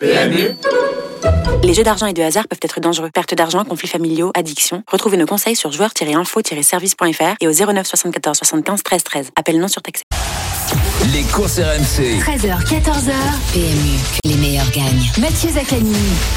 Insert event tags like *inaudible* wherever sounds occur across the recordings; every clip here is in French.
PMU Les jeux d'argent et de hasard peuvent être dangereux. Perte d'argent, conflits familiaux, addiction. Retrouvez nos conseils sur joueurs-info-service.fr et au 09 74 75 13 13. Appel non surtaxé. Les courses RMC. 13h, 14h. PMU, les meilleurs gagnent. Mathieu Zaccani.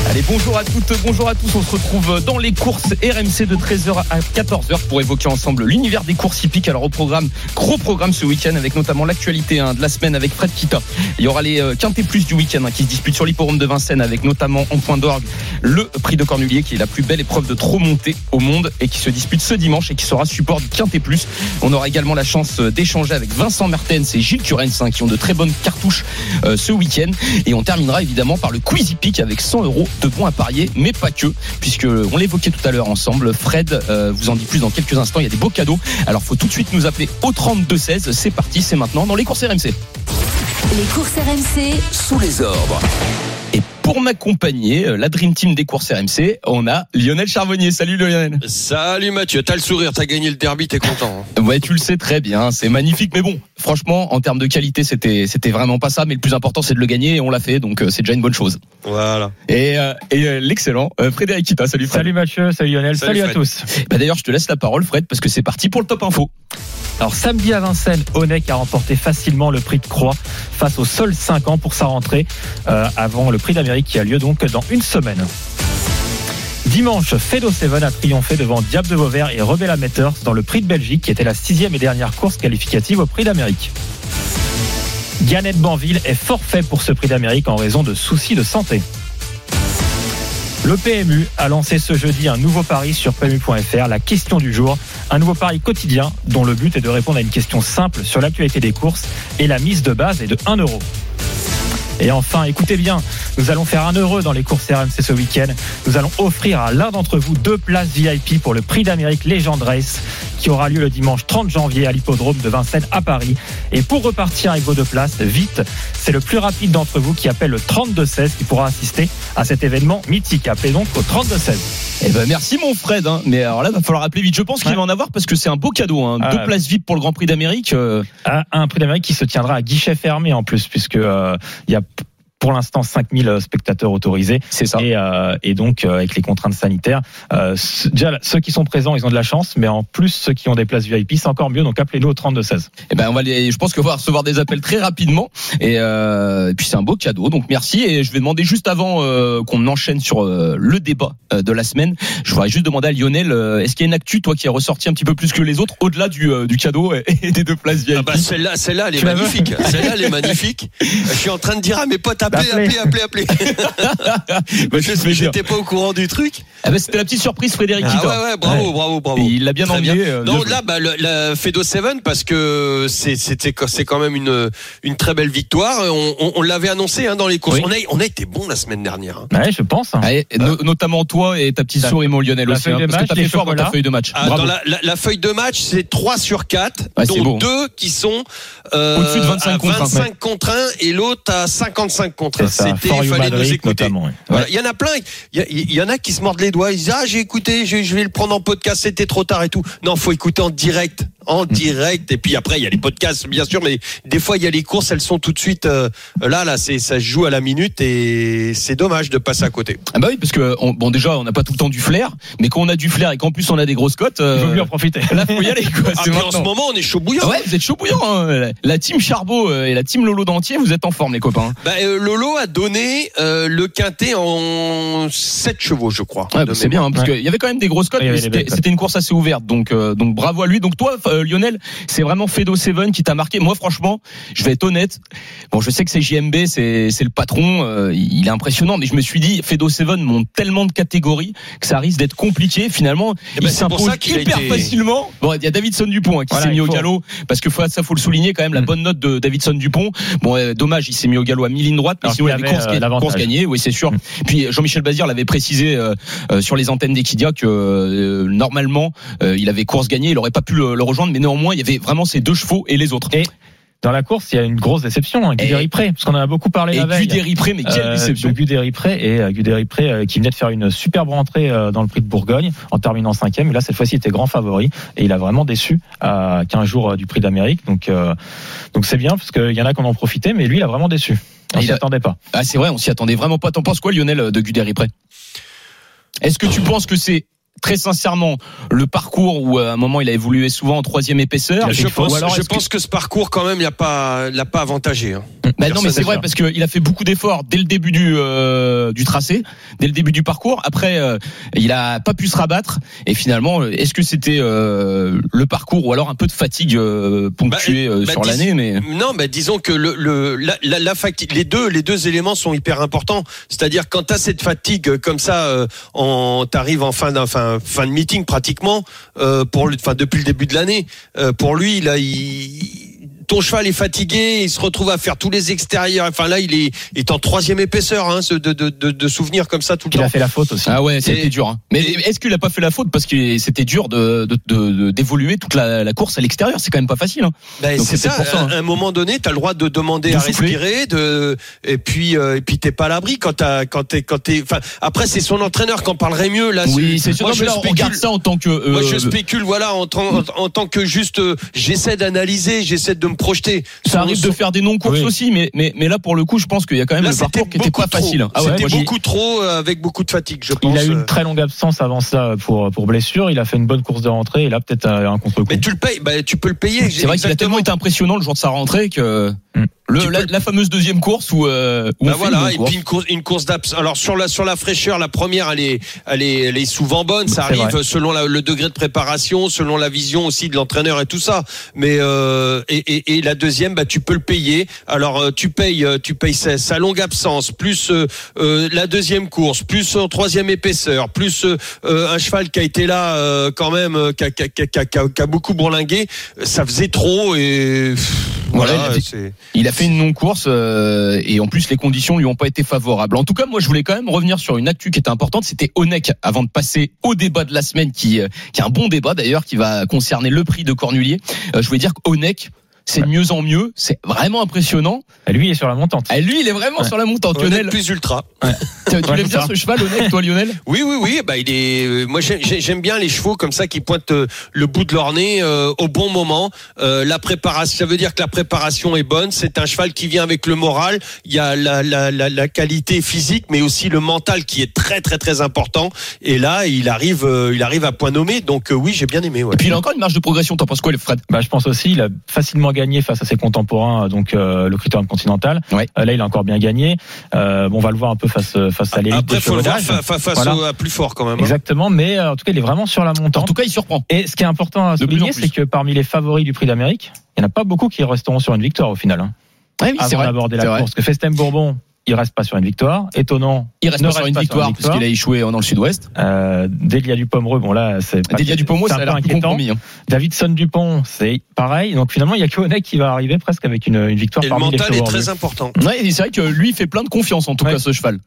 Allez, bonjour à toutes, bonjour à tous. On se retrouve dans les courses RMC de 13h à 14h pour évoquer ensemble l'univers des courses hippiques. Alors, au programme, gros programme ce week-end avec notamment l'actualité hein, de la semaine avec Fred Kita. Il y aura les euh, Quintet Plus du week-end hein, qui se disputent sur l'hipporome de Vincennes avec notamment en point d'orgue le prix de Cornulier qui est la plus belle épreuve de trop montée au monde et qui se dispute ce dimanche et qui sera support du Quintet Plus. On aura également la chance euh, d'échanger avec Vincent Mertens et Gilles Curens hein, qui ont de très bonnes cartouches euh, ce week-end. Et on terminera évidemment par le Quizy Peak avec 100 euros de bons à parier, mais pas que, puisque on l'évoquait tout à l'heure ensemble. Fred euh, vous en dit plus dans quelques instants. Il y a des beaux cadeaux. Alors faut tout de suite nous appeler au 32 16. C'est parti, c'est maintenant dans les courses RMC. Les courses RMC. Sous les ordres. Et pour m'accompagner, euh, la Dream Team des courses RMC, on a Lionel Charbonnier. Salut Lionel. Salut Mathieu, t'as le sourire, t'as gagné le derby, t'es content. hein. Ouais, tu le sais très bien, c'est magnifique. Mais bon, franchement, en termes de qualité, c'était c'était vraiment pas ça. Mais le plus important, c'est de le gagner et on l'a fait, donc euh, c'est déjà une bonne chose. Voilà. Et, euh, et euh, l'excellent euh, Frédéric Kita. Salut Fred. Salut Mathieu, salut Lionel, Salut salut, à Fred. tous. Bah, D'ailleurs, je te laisse la parole, Fred, parce que c'est parti pour le top info. Alors samedi à Vincennes, Onek a remporté facilement le prix de Croix face au seul 5 ans pour sa rentrée euh, avant le prix d'Amérique qui a lieu donc dans une semaine. Dimanche, Fedo Seven a triomphé devant Diable de Vauvert et Rebella Metters dans le prix de Belgique qui était la sixième et dernière course qualificative au prix d'Amérique. Gannett Banville est forfait pour ce prix d'Amérique en raison de soucis de santé. Le PMU a lancé ce jeudi un nouveau pari sur PMU.fr, la question du jour, un nouveau pari quotidien dont le but est de répondre à une question simple sur l'actualité des courses et la mise de base est de 1 euro. Et enfin, écoutez bien, nous allons faire un heureux dans les courses RMC ce week-end. Nous allons offrir à l'un d'entre vous deux places VIP pour le prix d'Amérique Legend Race qui aura lieu le dimanche 30 janvier à l'hippodrome de Vincennes à Paris. Et pour repartir avec vos deux places, vite, c'est le plus rapide d'entre vous qui appelle le 32-16 qui pourra assister à cet événement mythique. Appelez donc au 32-16. Eh ben merci mon Fred. Hein. Mais alors là, va falloir appeler vite. Je pense qu'il Ouais. va en avoir parce que c'est un beau cadeau. Hein. Ah, Deux ouais. places VIP pour le Grand Prix d'Amérique. euh, à un prix d'Amérique qui se tiendra à guichet fermé en plus, puisque euh, il y a pour l'instant 5000 spectateurs autorisés. c'est ça. Et, euh, et donc, euh, avec les contraintes sanitaires, euh, déjà, ceux qui sont présents, ils ont de la chance, mais en plus, ceux qui ont des places VIP, c'est encore mieux. Donc, appelez-nous au 32-16. Eh ben on va les, je pense qu'on va recevoir des appels très rapidement et, euh, et puis c'est un beau cadeau donc merci et je vais demander juste avant euh, qu'on enchaîne sur euh, le débat euh, de la semaine je voudrais juste demander à Lionel euh, est-ce qu'il y a une actu toi qui est ressorti un petit peu plus que les autres au-delà du, euh, du cadeau et, et des deux places VIP Ah bah celle-là, celle-là, elle est magnifique. Celle-là, elle est magnifique. *laughs* Je suis en train de dire à mes potes, Appelez. appelez, appelez, appelez. *laughs* Bah. J'étais pas au courant du truc. Ah ben, c'était la petite surprise Frédéric Ah Kita. ouais, ouais, bravo, bravo, bravo. Et il l'a bien Très emmené euh, Non, là, bah, le- la Fedo 7 parce que c'est c'était c'est quand même une une très belle victoire. On, on, on l'avait annoncé hein, dans les courses. Oui. On a on a été bon la semaine dernière. hein. Ouais, je pense. hein. No- notamment toi et ta petite souris mon Lionel la aussi feuille hein, de parce que match, t'as les fait fort dans ta feuille de match Ah, Bravo. dans la, la, la feuille de match, c'est 3 sur 4, Ouais, dont beau. deux qui sont euh, Au-dessus de 25 à contre un. 25 contre 1 et l'autre à 55 contre 1. C'est ça. C'était, il fallait nous écouter. notamment. ouais. Voilà. Il y en a plein. Il y, a- il y en a qui se mordent les doigts. Ils disent ah j'ai écouté, je, je vais le prendre en podcast. C'était trop tard et tout. Non, faut écouter en direct, en direct. Et puis après il y a les podcasts bien sûr, mais des fois il y a les courses, elles sont tout de suite euh, là là. C'est ça se joue à la minute et c'est dommage de passer à côté. Ah bah oui parce que on- bon déjà on n'a pas tout le temps du flair mais quand on a du flair et qu'en plus on a des grosses cotes Il euh, vaut mieux en profiter. là faut y aller quoi Ah, en ce moment on est chaud bouillant. Ah ouais, vous êtes chaud bouillant. Hein. La team Charbot euh, et la team Lolo d'entier, vous êtes en forme, les copains. Bah, euh, Lolo a donné euh, le quintet en 7 chevaux, je crois. Ouais, bah, c'est bien, hein, parce qu'il y avait quand même des grosses cotes, Ouais, il y mais c'était une course assez ouverte. Donc, euh, donc bravo à lui. Donc toi, euh, Lionel, c'est vraiment Fedo Seven qui t'a marqué. Moi, franchement, je vais être honnête. Bon, je sais que c'est JMB, c'est c'est le patron, euh, il est impressionnant, mais je me suis dit, Fedo Seven monte tellement de catégories que ça risque d'être compliqué. Finalement, Eh ben, il s'impose hyper été- facilement. Bon, il y a Davidson Dupont hein, qui Voilà, s'est mis au galop parce que faut, ça faut le souligner quand même la Mm. bonne note de Davidson Dupont. Bon, euh, dommage, il s'est mis au galop à mille lignes droite, mais Alors sinon il avait course, euh, course gagnée, oui c'est sûr. Mm. Puis Jean-Michel Bazir l'avait précisé euh, euh, sur les antennes d'Equidia que euh, normalement euh, il avait course gagnée, il aurait pas pu le, le rejoindre, mais néanmoins il y avait vraiment ces deux chevaux et les autres. Et dans la course, il y a une grosse déception, hein, Guderi Pré, parce qu'on en a beaucoup parlé Et la veille. Guderi Pré, mais quelle Euh, déception. de Guderi Pré et euh, Guderi Pré euh, qui venait de faire une superbe rentrée euh, dans le prix de Bourgogne en terminant cinquième. Et là, cette fois-ci, il était grand favori et il a vraiment déçu à 15 jours du prix d'Amérique. Donc, donc c'est bien parce qu'il y en a qui en ont profité, mais lui, il a vraiment déçu. On s'y a- attendait pas. Ah, c'est vrai, on s'y attendait vraiment pas. T'en penses quoi, Lionel, de Guderi près Est-ce que tu penses que c'est très sincèrement le parcours où à un moment il a évolué souvent en troisième épaisseur Je pense, alors, je est-ce que- ce parcours, quand même, il a pas, l'a pas avantagé. hein. Bah non, mais c'est vrai parce qu'il a fait beaucoup d'efforts dès le début du euh, du tracé, dès le début du parcours. Après, euh, il a pas pu se rabattre. Et finalement, est-ce que c'était euh, le parcours ou alors un peu de fatigue euh, ponctuée euh, bah, sur dis- l'année Mais Non, mais disons que le, le la, la, la fatigue, les deux, les deux éléments sont hyper importants. C'est-à-dire quand tu as cette fatigue euh, comme ça, euh, en t'arrives en fin d'un fin, fin de meeting pratiquement euh, depuis le début de l'année. euh, pour lui, là, il ton cheval est fatigué, il se retrouve à faire tous les extérieurs. Enfin là, il est, il est en troisième épaisseur, hein, ce- de, de, de, de souvenirs comme ça tout le Il temps. a fait la faute aussi. ah ouais, c'était dur. hein. Mais est-ce qu'il a pas fait la faute parce que c'était dur de de- de- d'évoluer toute la, la course à l'extérieur? C'est quand même pas facile. Hein. Ben, Donc c'est ça. pour ça, À hein. un moment donné, tu as le droit de demander De à souffler. respirer, de et puis euh, et puis t'es pas à l'abri quand t'as quand t'es quand t'es. Enfin, après c'est son entraîneur qui en parlerait mieux là. Oui, c'est sûr. Moi, Non, je là, on spécule- regarde ça en tant que. euh, Moi, je spécule, voilà, en, tant- en, en tant que juste, euh, j'essaie d'analyser, j'essaie de me projeter. ça Son- arrive de faire des non-courses Oui. aussi, mais, mais, mais là, pour le coup, je pense qu'il y a quand même Là, le parcours qui était beaucoup pas trop. facile. Ah ouais, C'était beaucoup trop euh, avec beaucoup de fatigue, je pense. Il a eu euh. une très longue absence avant ça pour, pour blessure. Il a fait une bonne course de rentrée et là, peut-être euh, un contre-coup. Mais tu le payes, bah, tu peux le payer. C'est vrai qu'il a tellement été impressionnant le jour de sa rentrée que Mm. le, la, peux- la fameuse deuxième course où, euh, où Bah on fait une voilà, et puis une course, une course d'abs. Alors sur la sur la fraîcheur, la première, elle est elle est elle est souvent bonne. Ça arrive vrai. selon la- le degré de préparation, selon la vision aussi de l'entraîneur et tout ça. Mais euh, et, et, et la deuxième, bah tu peux le payer. Alors euh, tu payes euh, tu payes sa, sa longue absence, plus euh, la deuxième course, plus son troisième épaisseur, plus euh, un cheval qui a été là euh, quand même, qui a, qui a- qui a- qui a- qui a- qui a beaucoup bourlingué. Ça faisait trop et Voilà, voilà. il a fait- c'est- Il a fait une non-course euh, et en plus les conditions lui ont pas été favorables. En tout cas, moi je voulais quand même revenir sur une actu qui était importante. C'était Onek avant de passer au débat de la semaine, qui, euh, qui est un bon débat d'ailleurs, qui va concerner le prix de Cornulier. Euh, je voulais dire qu'Onek, c'est de mieux en mieux. C'est vraiment impressionnant. Et lui, il est sur la montante. Et lui, il est vraiment Ouais. sur la montante. Honnête Lionel, plus ultra. *laughs* tu, tu Ouais, l'aimes c'est bien ce cheval, Onek, toi, Lionel *laughs* Oui, oui, oui. Bah, il est. euh, Moi, j'ai- j'ai- j'aime bien les chevaux comme ça qui pointent euh, le bout de leur nez euh, au bon moment. Euh, la préparation, ça veut dire que la préparation est bonne. C'est un cheval qui vient avec le moral. Il y a la, la, la, la qualité physique, mais aussi le mental qui est très, très, très important. Et là, il arrive, euh, il arrive à point nommé. Donc, euh, oui, j'ai bien aimé. Ouais. Et puis il a encore une marge de progression. T'en penses quoi, Fred Bah, je pense aussi, il a facilement gagné face à ses contemporains, donc euh, le critérium continental. Ouais. Euh, là, il a encore bien gagné. Euh, bon, on va le voir un peu face face à l'élite Après, faut le voir fa- fa- face Voilà. au, à plus fort quand même. hein. Exactement, mais euh, en tout cas, il est vraiment sur la En montante. tout cas, il surprend. Et ce qui est important à en souligner, c'est que parmi les favoris du Prix d'Amérique, il n'y en a pas beaucoup qui resteront sur une victoire au final. Hein, Ouais, oui, c'est avant vrai. d'aborder la vrai. course. Que Festem Bourbon, il reste pas sur une victoire. Étonnant. Il reste pas sur une victoire parce qu'il a échoué dans le sud-ouest. Euh, Delia Dupomereux, bon là, c'est pas- Delia Dupont, c'est ça un a peu inquiétant. compromis. hein. Davidson Dupont, c'est pareil. Donc finalement, il y a que Onek qui va arriver presque avec une, une victoire Et le parmi les mental est très important. Ouais, c'est vrai que lui fait plein de confiance en tout Ouais. cas ce cheval.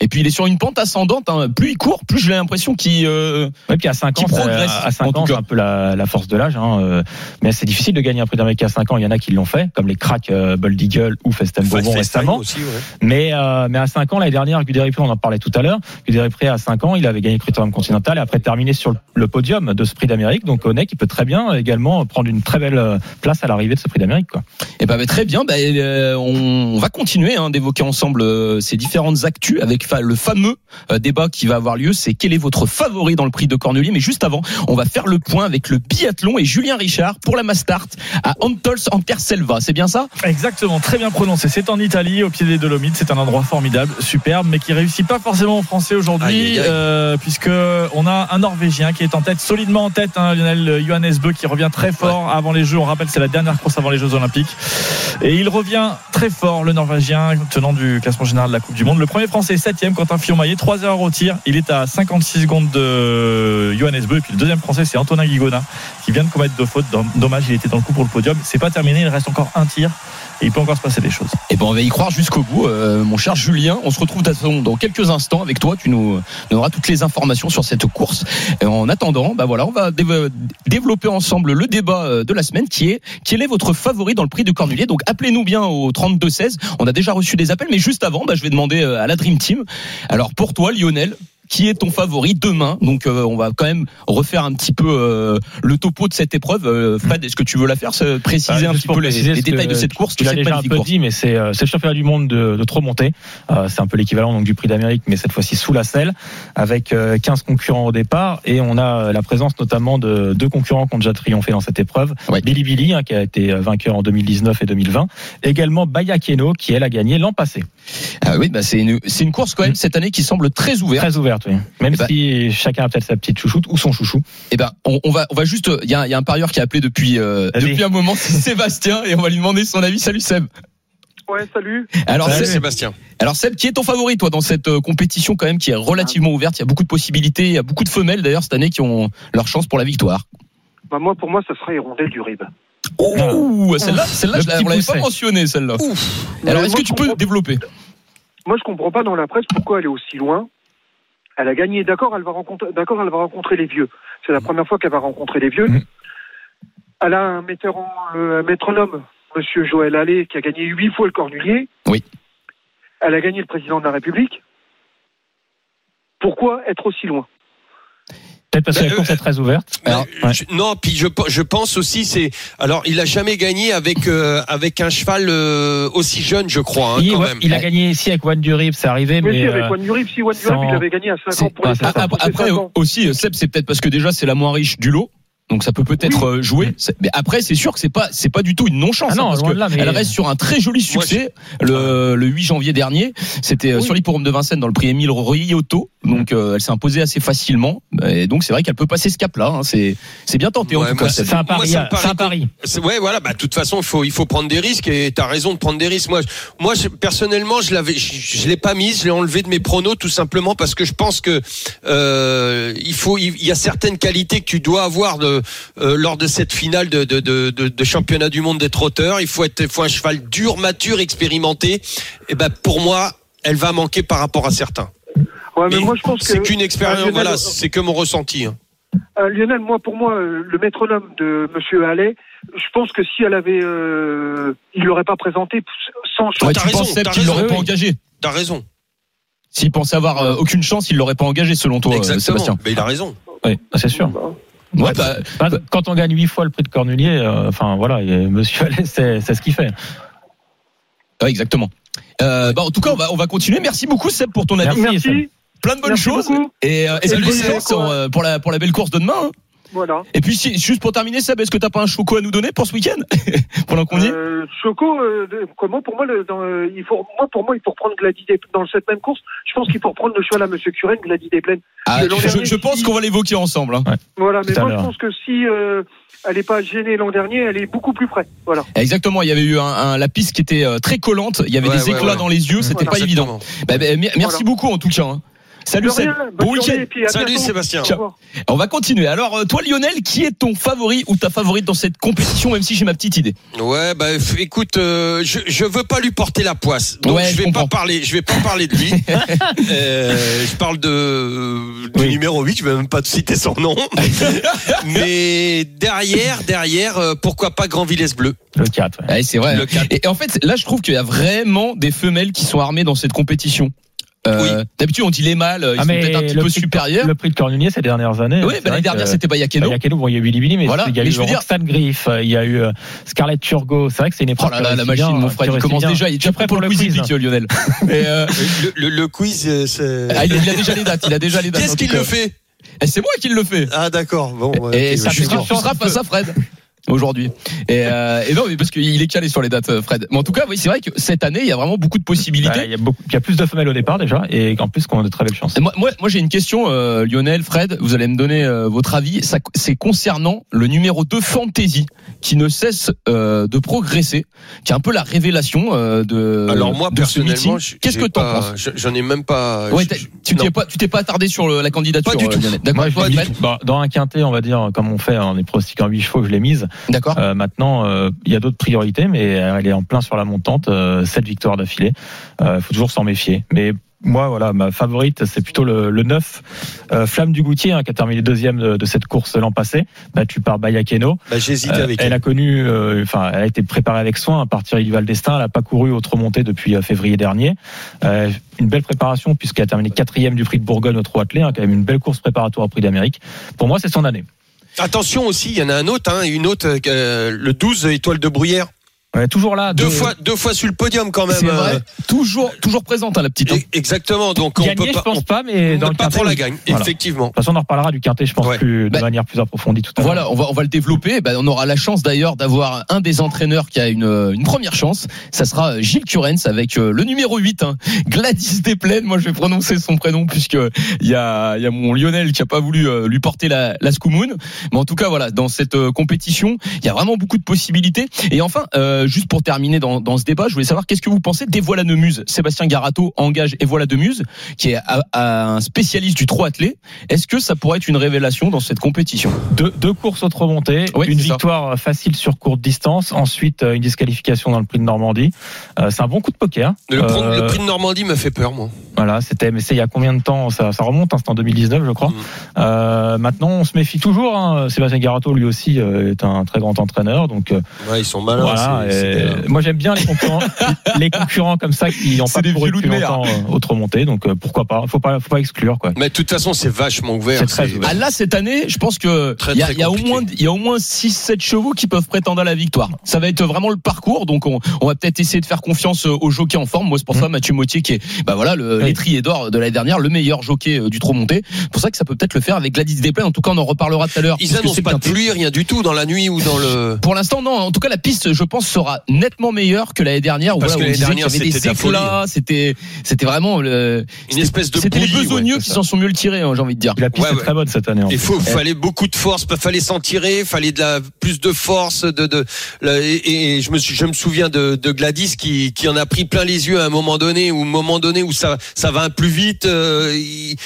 Et puis il est sur une pente ascendante. hein. Plus il court, plus j'ai l'impression qu'il. euh, Ouais, puis à 5 Qui ans, progresse, à 5 en tout ans, c'est un peu la, la force de l'âge. Hein. euh, Mais c'est difficile de gagner un prix d'Amérique à 5 ans. Il y en a qui l'ont fait, comme les cracks euh, Bold Eagle ou Festem Bourbon récemment. Time aussi, ouais. Mais, euh, mais à 5 ans, l'année dernière, Guderi Pré, on en parlait tout à l'heure. Guderi Pré, à 5 ans, il avait gagné le Critérium Continental et après terminé sur le, podium de ce prix d'Amérique. Donc, Onek, il peut très bien également prendre une très belle euh, place à l'arrivée de ce prix d'Amérique. quoi. Eh ben, bah, très bien. Bah, euh, on va continuer hein, d'évoquer ensemble euh, ces différentes actus avec fa- le fameux euh, débat qui va avoir lieu. C'est quel est votre favori dans le prix de Cornulier Mais juste avant, on va faire le point avec le biathlon et Julien Richard pour la Mastart à Antols Anterselva. C'est bien ça? Exactement, très bien prononcé. C'est en Italie, au pied des Dolomites. C'est un endroit formidable, superbe, mais qui réussit pas forcément en français aujourd'hui, euh, puisque on a un Norvégien qui est en tête, solidement en tête, hein, Lionel Johannes Bö, qui revient très fort avant les Jeux. On rappelle, c'est la dernière course avant les Jeux Olympiques, et il revient très fort, le Norvégien, tenant du classement général de la Coupe du Monde. Le premier Français, 7 Quentin Fillon-Maillet, 3 heures au tir. Il est à 56 secondes de Johannes Bö, et puis le deuxième Français, c'est Antonin Guigona, qui vient de commettre deux fautes. Dommage, il était dans le coup pour le podium. C'est pas terminé, il reste encore un tir. Et il peut encore se passer des choses. Eh ben, on va y croire jusqu'au bout, euh, mon cher Julien. On se retrouve dans quelques instants avec toi. Tu nous donneras toutes les informations sur cette course. Et en attendant, bah voilà, on va dév- développer ensemble le débat euh, de la semaine qui est quel est votre favori dans le prix de Cornulier. Donc appelez-nous bien au 32 16. On a déjà reçu des appels, mais juste avant, bah, je vais demander euh, à la Dream Team. Alors pour toi, Lionel. Qui est ton favori demain Donc euh, on va quand même refaire un petit peu euh, le topo de cette épreuve. Euh, Fred, est-ce que tu veux la faire se préciser Euh, un petit peu les, détails de cette course, Tu l'as déjà un peu course dit, mais c'est euh, c'est le championnat du monde de, de trop montée. Euh, c'est un peu l'équivalent donc du Prix d'Amérique, mais cette fois-ci sous la selle, avec euh, 15 concurrents au départ, et on a la présence notamment de deux concurrents qui ont déjà triomphé dans cette épreuve. Ouais. Billy Billy, hein, qui a été vainqueur en 2019 et 2020, également Baya Keno, qui elle a gagné l'an passé. Ah oui, bah c'est une, c'est une course quand même cette année qui semble très ouverte. Très ouverte, oui. Même Eh ben- si chacun a peut-être sa petite chouchoute ou son chouchou. Eh ben, on, on va, on va juste. Il y a, il y a un parieur qui a appelé depuis euh, depuis un moment, c'est *laughs* Sébastien, et on va lui demander son avis. Salut Seb. Ouais, salut. Alors, Salut, Seb, Sébastien. alors Seb, qui est ton favori toi dans cette euh, compétition quand même qui est relativement ouverte? Il y a beaucoup de possibilités, il y a beaucoup de femelles d'ailleurs cette année qui ont leur chance pour la victoire. Bah, moi, pour moi, ça sera Hirondelle du Rib. Ouh, celle-là, celle-là, petit on l'avait pas pousset. mentionné celle-là. Alors, est-ce que je tu peux comprends- développer? Moi, je comprends pas dans la presse pourquoi elle est aussi loin. Elle a gagné, d'accord, elle va rencontrer, d'accord, elle va rencontrer les vieux. C'est la première fois qu'elle va rencontrer les vieux. Mhm. Elle a un metteur en, euh, un métronome, Monsieur Joël Allais, qui a gagné huit fois le Cornulier. Oui. Elle a gagné le président de la République. Pourquoi être aussi loin? Peut-être parce que Bah, la course euh, est très ouverte. Mais, Alors, ouais. je- non, puis je, je pense aussi c'est alors il a jamais gagné avec euh, avec un cheval euh, aussi jeune, je crois, hein, il, quand ouais, même. il a gagné ici avec One Durib, c'est arrivé, Mais mais si, avec euh, Juan Durib, si Juan Durib, sans- il avait gagné à 5 c'est- ans pour les ah, Après ans. aussi, Seb, c'est peut-être parce que déjà c'est la moins riche du lot. Donc ça peut peut-être euh, jouer, mais après c'est sûr que c'est pas c'est pas du tout une non chance Ah non, parce que là, mais- elle reste sur un très joli succès le, le 8 janvier dernier. C'était euh, Oui. sur l'hipporome de Vincennes dans le prix Émile Riotto. Donc euh, elle s'est imposée assez facilement. Et donc c'est vrai qu'elle peut passer ce cap-là. hein. C'est c'est bien tenté en Ouais, tout moi, cas. c'est- un pari. me C'est un pari. Ouais, voilà. Bah, de toute façon, il faut, il faut prendre des risques et t'as raison de prendre des risques. Moi, je- moi, je- personnellement, je l'avais, je, je l'ai pas mise, je l'ai enlevé de mes pronos tout simplement parce que je pense que euh, il faut, il y a certaines qualités que tu dois avoir de, euh, lors de cette finale de, de, de, de, de championnat du monde des trotteurs. Il faut être, il faut un cheval dur, mature, expérimenté. Et ben, pour moi, elle va manquer par rapport à certains. Ouais, mais Mais moi, je pense que. C'est qu'une expérience. Ah, Lionel, Voilà, c'est que mon ressenti. hein. Euh, Lionel, moi, pour moi, euh, le métronome de Monsieur Allais, je pense que si elle avait, euh, il l'aurait pas présenté sans Ouais, chance. t'as tu raison, penses qu'il l'aurait pas oui. engagé T'as raison. S'il pensait avoir euh, aucune chance, il l'aurait pas engagé selon toi, euh, Exactement. Sébastien. Mais il a raison. Oui, c'est sûr. Ouais, bah, Bah, Quand on gagne huit fois le prix de Cornulier, euh, enfin voilà, et Monsieur *laughs* Allais, c'est ce qu'il fait. ouais, exactement. Euh, bah, en tout cas, on va, on va continuer. Merci beaucoup Seb pour ton avis. Merci. Merci. Plein de bonnes Merci choses. beaucoup. Et, euh, et Salut, Seb. chance en, euh, pour la pour la belle course de demain. hein. Voilà. Et puis si, juste pour terminer, Seb, est-ce que t'as pas un choco à nous donner pour ce week-end *laughs* pendant qu'on y est Euh, Choco, euh, comment pour moi, le, dans, euh, il faut, moi pour moi, il faut reprendre Gladys des, dans cette même course. Je pense qu'il faut reprendre le cheval à Monsieur Curren, Gladys des Plaines. Ah, je, dernier, je pense si- qu'on va l'évoquer ensemble. hein. Voilà, mais moi je pense que si euh, elle n'est pas gênée l'an dernier, elle est beaucoup plus près. Voilà. Exactement. Il y avait eu un, un- la piste qui était euh, très collante. Il y avait Ouais, des ouais, éclats ouais. dans les yeux. C'était Voilà. pas évident. Bah, bah, mer- merci Voilà. beaucoup en tout cas. hein. Salut Seb. Bon week-end. Salut, bientôt. Sébastien. On va continuer. Alors euh, toi Lionel, qui est ton favori ou ta favorite dans cette compétition, même si j'ai ma petite idée? Ouais, bah écoute, euh, je je veux pas lui porter la poisse, donc Ouais, je vais pas parler, je vais pas parler de lui. *laughs* Euh, je parle de du Oui. numéro 8, je vais même pas te citer son nom. *laughs* Mais derrière, derrière, euh, pourquoi pas Grand Villesse Bleu Le 4. ouais. Ouais, c'est vrai. Le quatre. Et, et en fait, là, je trouve qu'il y a vraiment des femelles qui sont armées dans cette compétition. Euh, D'habitude, on dit les mâles, ils Ah, sont peut-être un petit peu supérieurs. Le prix de Cornulier ces dernières années. Oui, bah, l'année dernière, c'était Bayakeno. Bah, Yakeno, bon, il y a eu Billy Billy, mais Voilà, il y a mais eu je veux dire- Roxane Griff, il y a eu euh, Scarlett Turgot. C'est vrai que c'est une Oh épreuve. là là, qui la machine, mon frère, il commence déjà. Il est déjà prêt pour le quiz Lionel. *laughs* Euh, le, quiz, euh, c'est. il, a, déjà les dates. Il a déjà les dates. Qu'est-ce qu'il le fait Et C'est moi qui le fais. Ah d'accord. Bon. ouais, Et ok, ça je suis sûr. tu seras face à Fred aujourd'hui. Et, euh, et non, mais parce qu'il est calé sur les dates, euh, Fred. Mais en tout cas, oui, c'est vrai que cette année, il y a vraiment beaucoup de possibilités. Bah, Il y, a beaucoup- il y a plus de femelles au départ déjà, et en plus qu'on a de très belles chances. Et Moi, moi, moi, j'ai une question, euh, Lionel, Fred. Vous allez me donner euh, votre avis. C'est concernant le numéro 2 Fantasy, qui ne cesse euh, de progresser, qui est un peu la révélation euh, de. Alors moi de ce meeting. personnellement, je- qu'est-ce que t'en pas- penses? je- J'en ai même pas. Ouais, tu t'es pas, tu t'es pas attardé sur le- la candidature, Pas du tout. Moi, l'ai Fred mis- bah, dans un quintet, on va dire, comme on fait, on est pronostiqué en 8 chevaux, je l'ai mise. D'accord. Euh, maintenant, euh, il y a d'autres priorités, mais elle est en plein sur la montante. Euh, 7 victoires d'affilée. Il faut toujours s'en méfier. Mais Moi, voilà, ma favorite, c'est plutôt le, le 9, euh, Flamme du Goutier, hein, qui a terminé deuxième de, de cette course l'an passé, battue par Bayakeno. Bah, J'hésite Euh, avec elle elle. a connu, euh, enfin, elle a été préparée avec soin à partir du Val d'Estaing. Elle n'a pas couru autre montée depuis euh, février dernier. Euh, une belle préparation puisqu'elle a terminé quatrième du Prix de Bourgogne au trot attelé, hein, quand même une belle course préparatoire au Prix d'Amérique. Pour moi, c'est son année. Attention aussi, il y en a un autre, hein, une autre, euh, le 12 étoile de Bruyère. Ouais, toujours là. Deux de- fois, deux fois sur le podium quand même. Vrai. euh, Toujours, toujours présente, hein, la petite. hein. Exactement. Donc on Gagner, peut je pas, pense on pas, mais dans le pas pour la gagne. Voilà. Effectivement. De toute façon, on en reparlera du quintet, je pense, Ouais. plus, de Bah, manière plus approfondie tout à l'heure. Voilà, on va, on va le développer. Ben, on aura la chance d'ailleurs d'avoir un des entraîneurs qui a une, une première chance. Ça sera Gilles Curens avec euh, le numéro 8, hein, Gladys Desplaines. Moi, je vais prononcer son prénom puisque il y a, il y a mon Lionel qui a pas voulu euh, lui porter la, la Scoumoun. Mais en tout cas, voilà, dans cette euh, compétition, il y a vraiment beaucoup de possibilités. Et enfin, euh, juste pour terminer dans, dans ce débat, je voulais savoir qu'est-ce que vous pensez des Voilà de Muse. Sébastien Garato engage et Voilà de Muse, qui est à- à un spécialiste du trot attelé. Est-ce que ça pourrait être une révélation dans cette compétition? Deux, deux courses autre remontée, Oui, une ça. victoire facile sur courte distance, ensuite euh, une disqualification dans le prix de Normandie. Euh, c'est un bon coup de poker. Le, prix- Euh, le prix de Normandie me fait peur, moi. Voilà, c'était, mais c'est il y a combien de temps ça, ça remonte, hein, c'était en 2019, je crois. Mm. Euh, maintenant, on se méfie toujours. Hein. Sébastien Garato, lui aussi, euh, est un très grand entraîneur, donc euh, Ouais, ils sont malins. voilà. Des- moi, j'aime bien les concurrents, les concurrents comme ça qui n'ont pas couru depuis longtemps euh, autre remontée, donc euh, pourquoi pas? Faut pas, faut pas exclure quoi. Mais de toute façon, c'est vachement ouvert. C'est très c'est- ouvert. Ah là cette année, je pense que il y a, y au moins il y a au moins 6 7 chevaux qui peuvent prétendre à la victoire. Ça va être vraiment le parcours donc on, on va peut-être essayer de faire confiance euh, au jockey en forme. Moi c'est pour ça Mathieu Mautier qui est bah voilà le Oui. l'étrier d'or de l'année dernière, le meilleur jockey euh, du trot monté. C'est pour ça que ça peut peut-être le faire avec Gladys Desplaines. En tout cas, on en reparlera tout à l'heure. Ils annoncent pas de pluie, rien du tout dans la nuit ou dans le. Pour l'instant, non. En tout cas, la piste, je pense, sera nettement meilleure que l'année dernière. où Parce voilà, que on l'année disait dernière, qu'il y avait c'était de des éclats. C'était, c'était vraiment le, Une espèce de C'était les besogneux ouais, qui s'en sont mieux le tirés, hein, j'ai envie de dire. La piste Ouais, est ouais. très bonne cette année. en Il faut, fallait beaucoup de force, fallait s'en tirer, fallait de la plus de force, de, de la- et, et je me suis, je me souviens de, de Gladys qui, qui en a pris plein les yeux à un moment donné, ou un moment donné où ça, ça va un plus vite. euh, il-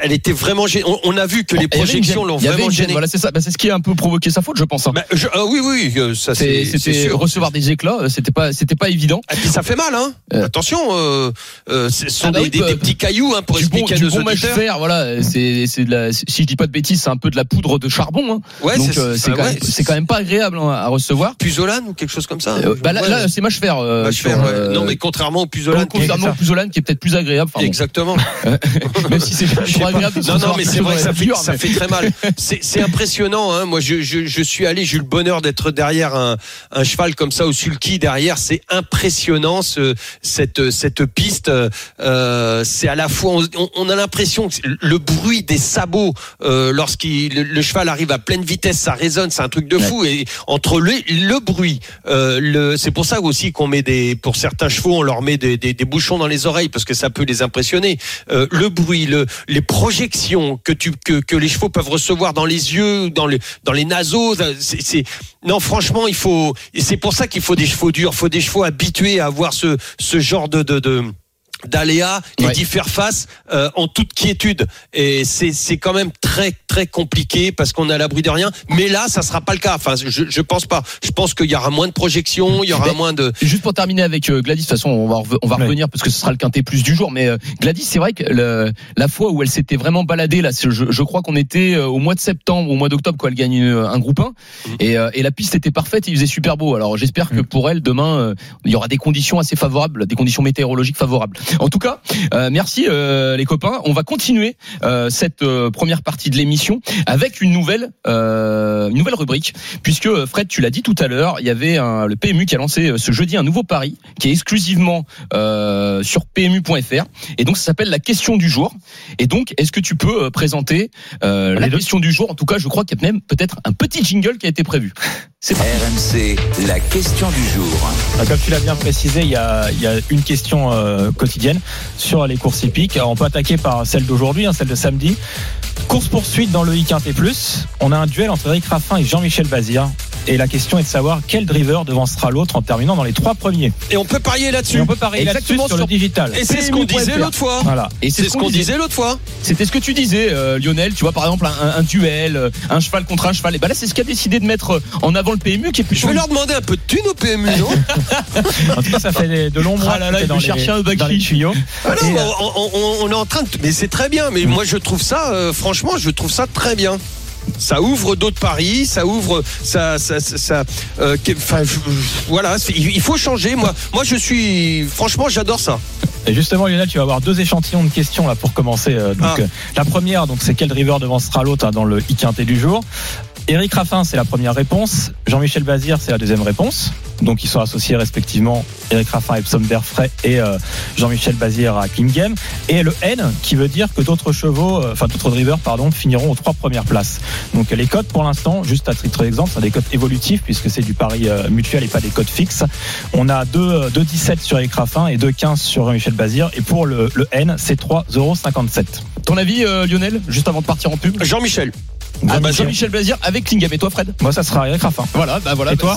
elle était vraiment gênée. On, on a vu que les avait une projections l'ont vraiment gênée. Voilà, c'est ça. Bah, c'est ce qui a un peu provoqué sa faute, je pense. hein. Bah, je- ah oui, oui, euh, ça C'est- c'était recevoir des éclats, euh, c'était pas, c'était pas évident. Et puis ça fait mal, hein. Euh. Attention, euh, euh, ce sont Ah bah des, oui, des- des petits cailloux hein, pour du bon, expliquer du à nos bon fer, voilà. C'est, c'est de la, si je dis pas de bêtises, c'est un peu de la poudre de charbon. Hein. Ouais, Donc c'est c'est ah quand, ouais, même- c'est quand même pas agréable hein, à recevoir. Puzzolane ou quelque chose comme ça. Euh, bah là, c'est match fer. Non, mais contrairement au Puzzolane. qui- concernant le Puzolan qui est peut-être plus agréable. Bon. Exactement. *laughs* même si c'est pas. agréable. Non, mais c'est vrai ça fait, très mal. *laughs* C'est impressionnant. Hein. Moi, je, suis allé, j'ai eu le bonheur d'être derrière un cheval comme ça au sulky derrière. C'est impressionnant ce, cette, cette piste. Euh, c'est à la fois, on, on a l'impression que le bruit des sabots euh, lorsqu'il le, le cheval arrive à pleine vitesse, ça résonne, c'est un truc de fou. Et entre le, le bruit, euh, le, c'est pour ça aussi qu'on met des, pour certains chevaux, on leur met des, des, des bouchons dans les oreilles parce que ça peut les impressionner. Euh, le bruit, le, les projections que tu que, que les chevaux peuvent recevoir dans les yeux, dans les dans les naseaux, c'est c'est- non franchement il faut et c'est pour ça qu'il faut des chevaux durs, faut des chevaux habitués à avoir ce ce genre de de, de d'aléas et Ouais. d'y faire face euh, en toute quiétude et c'est c'est quand même très très compliqué parce qu'on est à l'abri de rien mais là ça sera pas le cas enfin je je pense pas je pense qu'il y aura moins de projections il y aura Mais- moins de Juste pour terminer avec euh, Gladys, de toute façon, on va, on va Ouais. revenir parce que ce sera le quintet plus du jour. Mais euh, Gladys, c'est vrai que le- la fois où elle s'était vraiment baladée, là, je, je crois qu'on était euh, au mois de septembre, au mois d'octobre, quand elle gagne un groupe 1. Mhm. Et, et la piste était parfaite, il faisait super beau. Alors j'espère que Mhm. pour elle, demain, il y aura des conditions assez favorables, des conditions météorologiques favorables. En tout cas, euh, merci euh, les copains. On va continuer euh, cette euh, première partie de l'émission avec une nouvelle, euh, une nouvelle rubrique, puisque euh, Fred, tu l'as dit tout à l'heure, il y avait un, le PMU qui a lancé ce jeudi un nouveau pari qui est exclusivement euh, sur PMU.fr, et donc ça s'appelle la question du jour. Et donc, est-ce que tu peux euh, présenter euh, la question du jour? En tout cas, je crois qu'il y a même peut-être un petit jingle qui a été prévu. C'est. RMC, la question du jour. Ah, Comme tu l'as bien précisé, il y a, il y a une question euh, sur les courses hippiques. Alors, on peut attaquer par celle d'aujourd'hui, hein, celle de samedi. Course poursuite dans le I Quintet Plus. On a un duel entre Eric Raffin et Jean-Michel Bazir. Et la question est de savoir quel driver devancera l'autre en terminant dans les trois premiers. Et on peut parier Et là-dessus. on peut parier là-dessus Exactement sur, le digital. Et c'est ce qu'on disait l'autre fois. Voilà. Et C'est ce qu'on disait l'autre fois. C'était ce que tu disais, euh, Lionel. Tu vois, par exemple, un, un duel, euh, un cheval contre un cheval. Et ben là, c'est ce qu'a décidé de mettre euh, en avant le PMU, qui est Je plutôt. vais leur demander un peu de thunes au PMU, non *laughs* En tout cas, ça fait de mois Ah là là, que il dans les- chercher un Bakri. dans les tuyaux. Ah non, Et, on, on- on- on est en train de. Mais c'est très bien. Mais moi, je trouve ça, euh, franchement, je trouve ça très bien. Ça ouvre d'autres paris, ça ouvre, ça, ça, ça, ça, euh, que- enfin, je- voilà, il faut changer. Moi, moi, je suis, franchement, j'adore ça. Et justement, Lionel, tu vas avoir deux échantillons de questions là pour commencer. Euh, Donc, Ah. euh, la première, donc c'est quel driver devancera l'autre hein, dans le i du jour? Eric Raffin, c'est la première réponse. Jean-Michel Bazir, c'est la deuxième réponse. Donc, ils sont associés respectivement Eric Raffin à Epsom Derfray et euh, Jean-Michel Bazir à King Game. Et le N, qui veut dire que d'autres chevaux, euh, enfin d'autres drivers, pardon, finiront aux trois premières places. Donc, les cotes pour l'instant, juste à titre d'exemple, sont des cotes évolutifs puisque c'est du pari euh, mutuel et pas des cotes fixes. On a 2, 2,17 sur Eric Raffin et 2,15 sur Jean-Michel Bazir. Et pour le, le N, c'est 3,57€. Ton avis, euh, Lionel, juste avant de partir en pub? Jean-Michel. Ah, Jean-Michel. Jean-Michel Bazir avec Klingam. Et toi, Fred? Moi, ça sera Eric Raffin. Voilà, bah voilà. Et bah toi,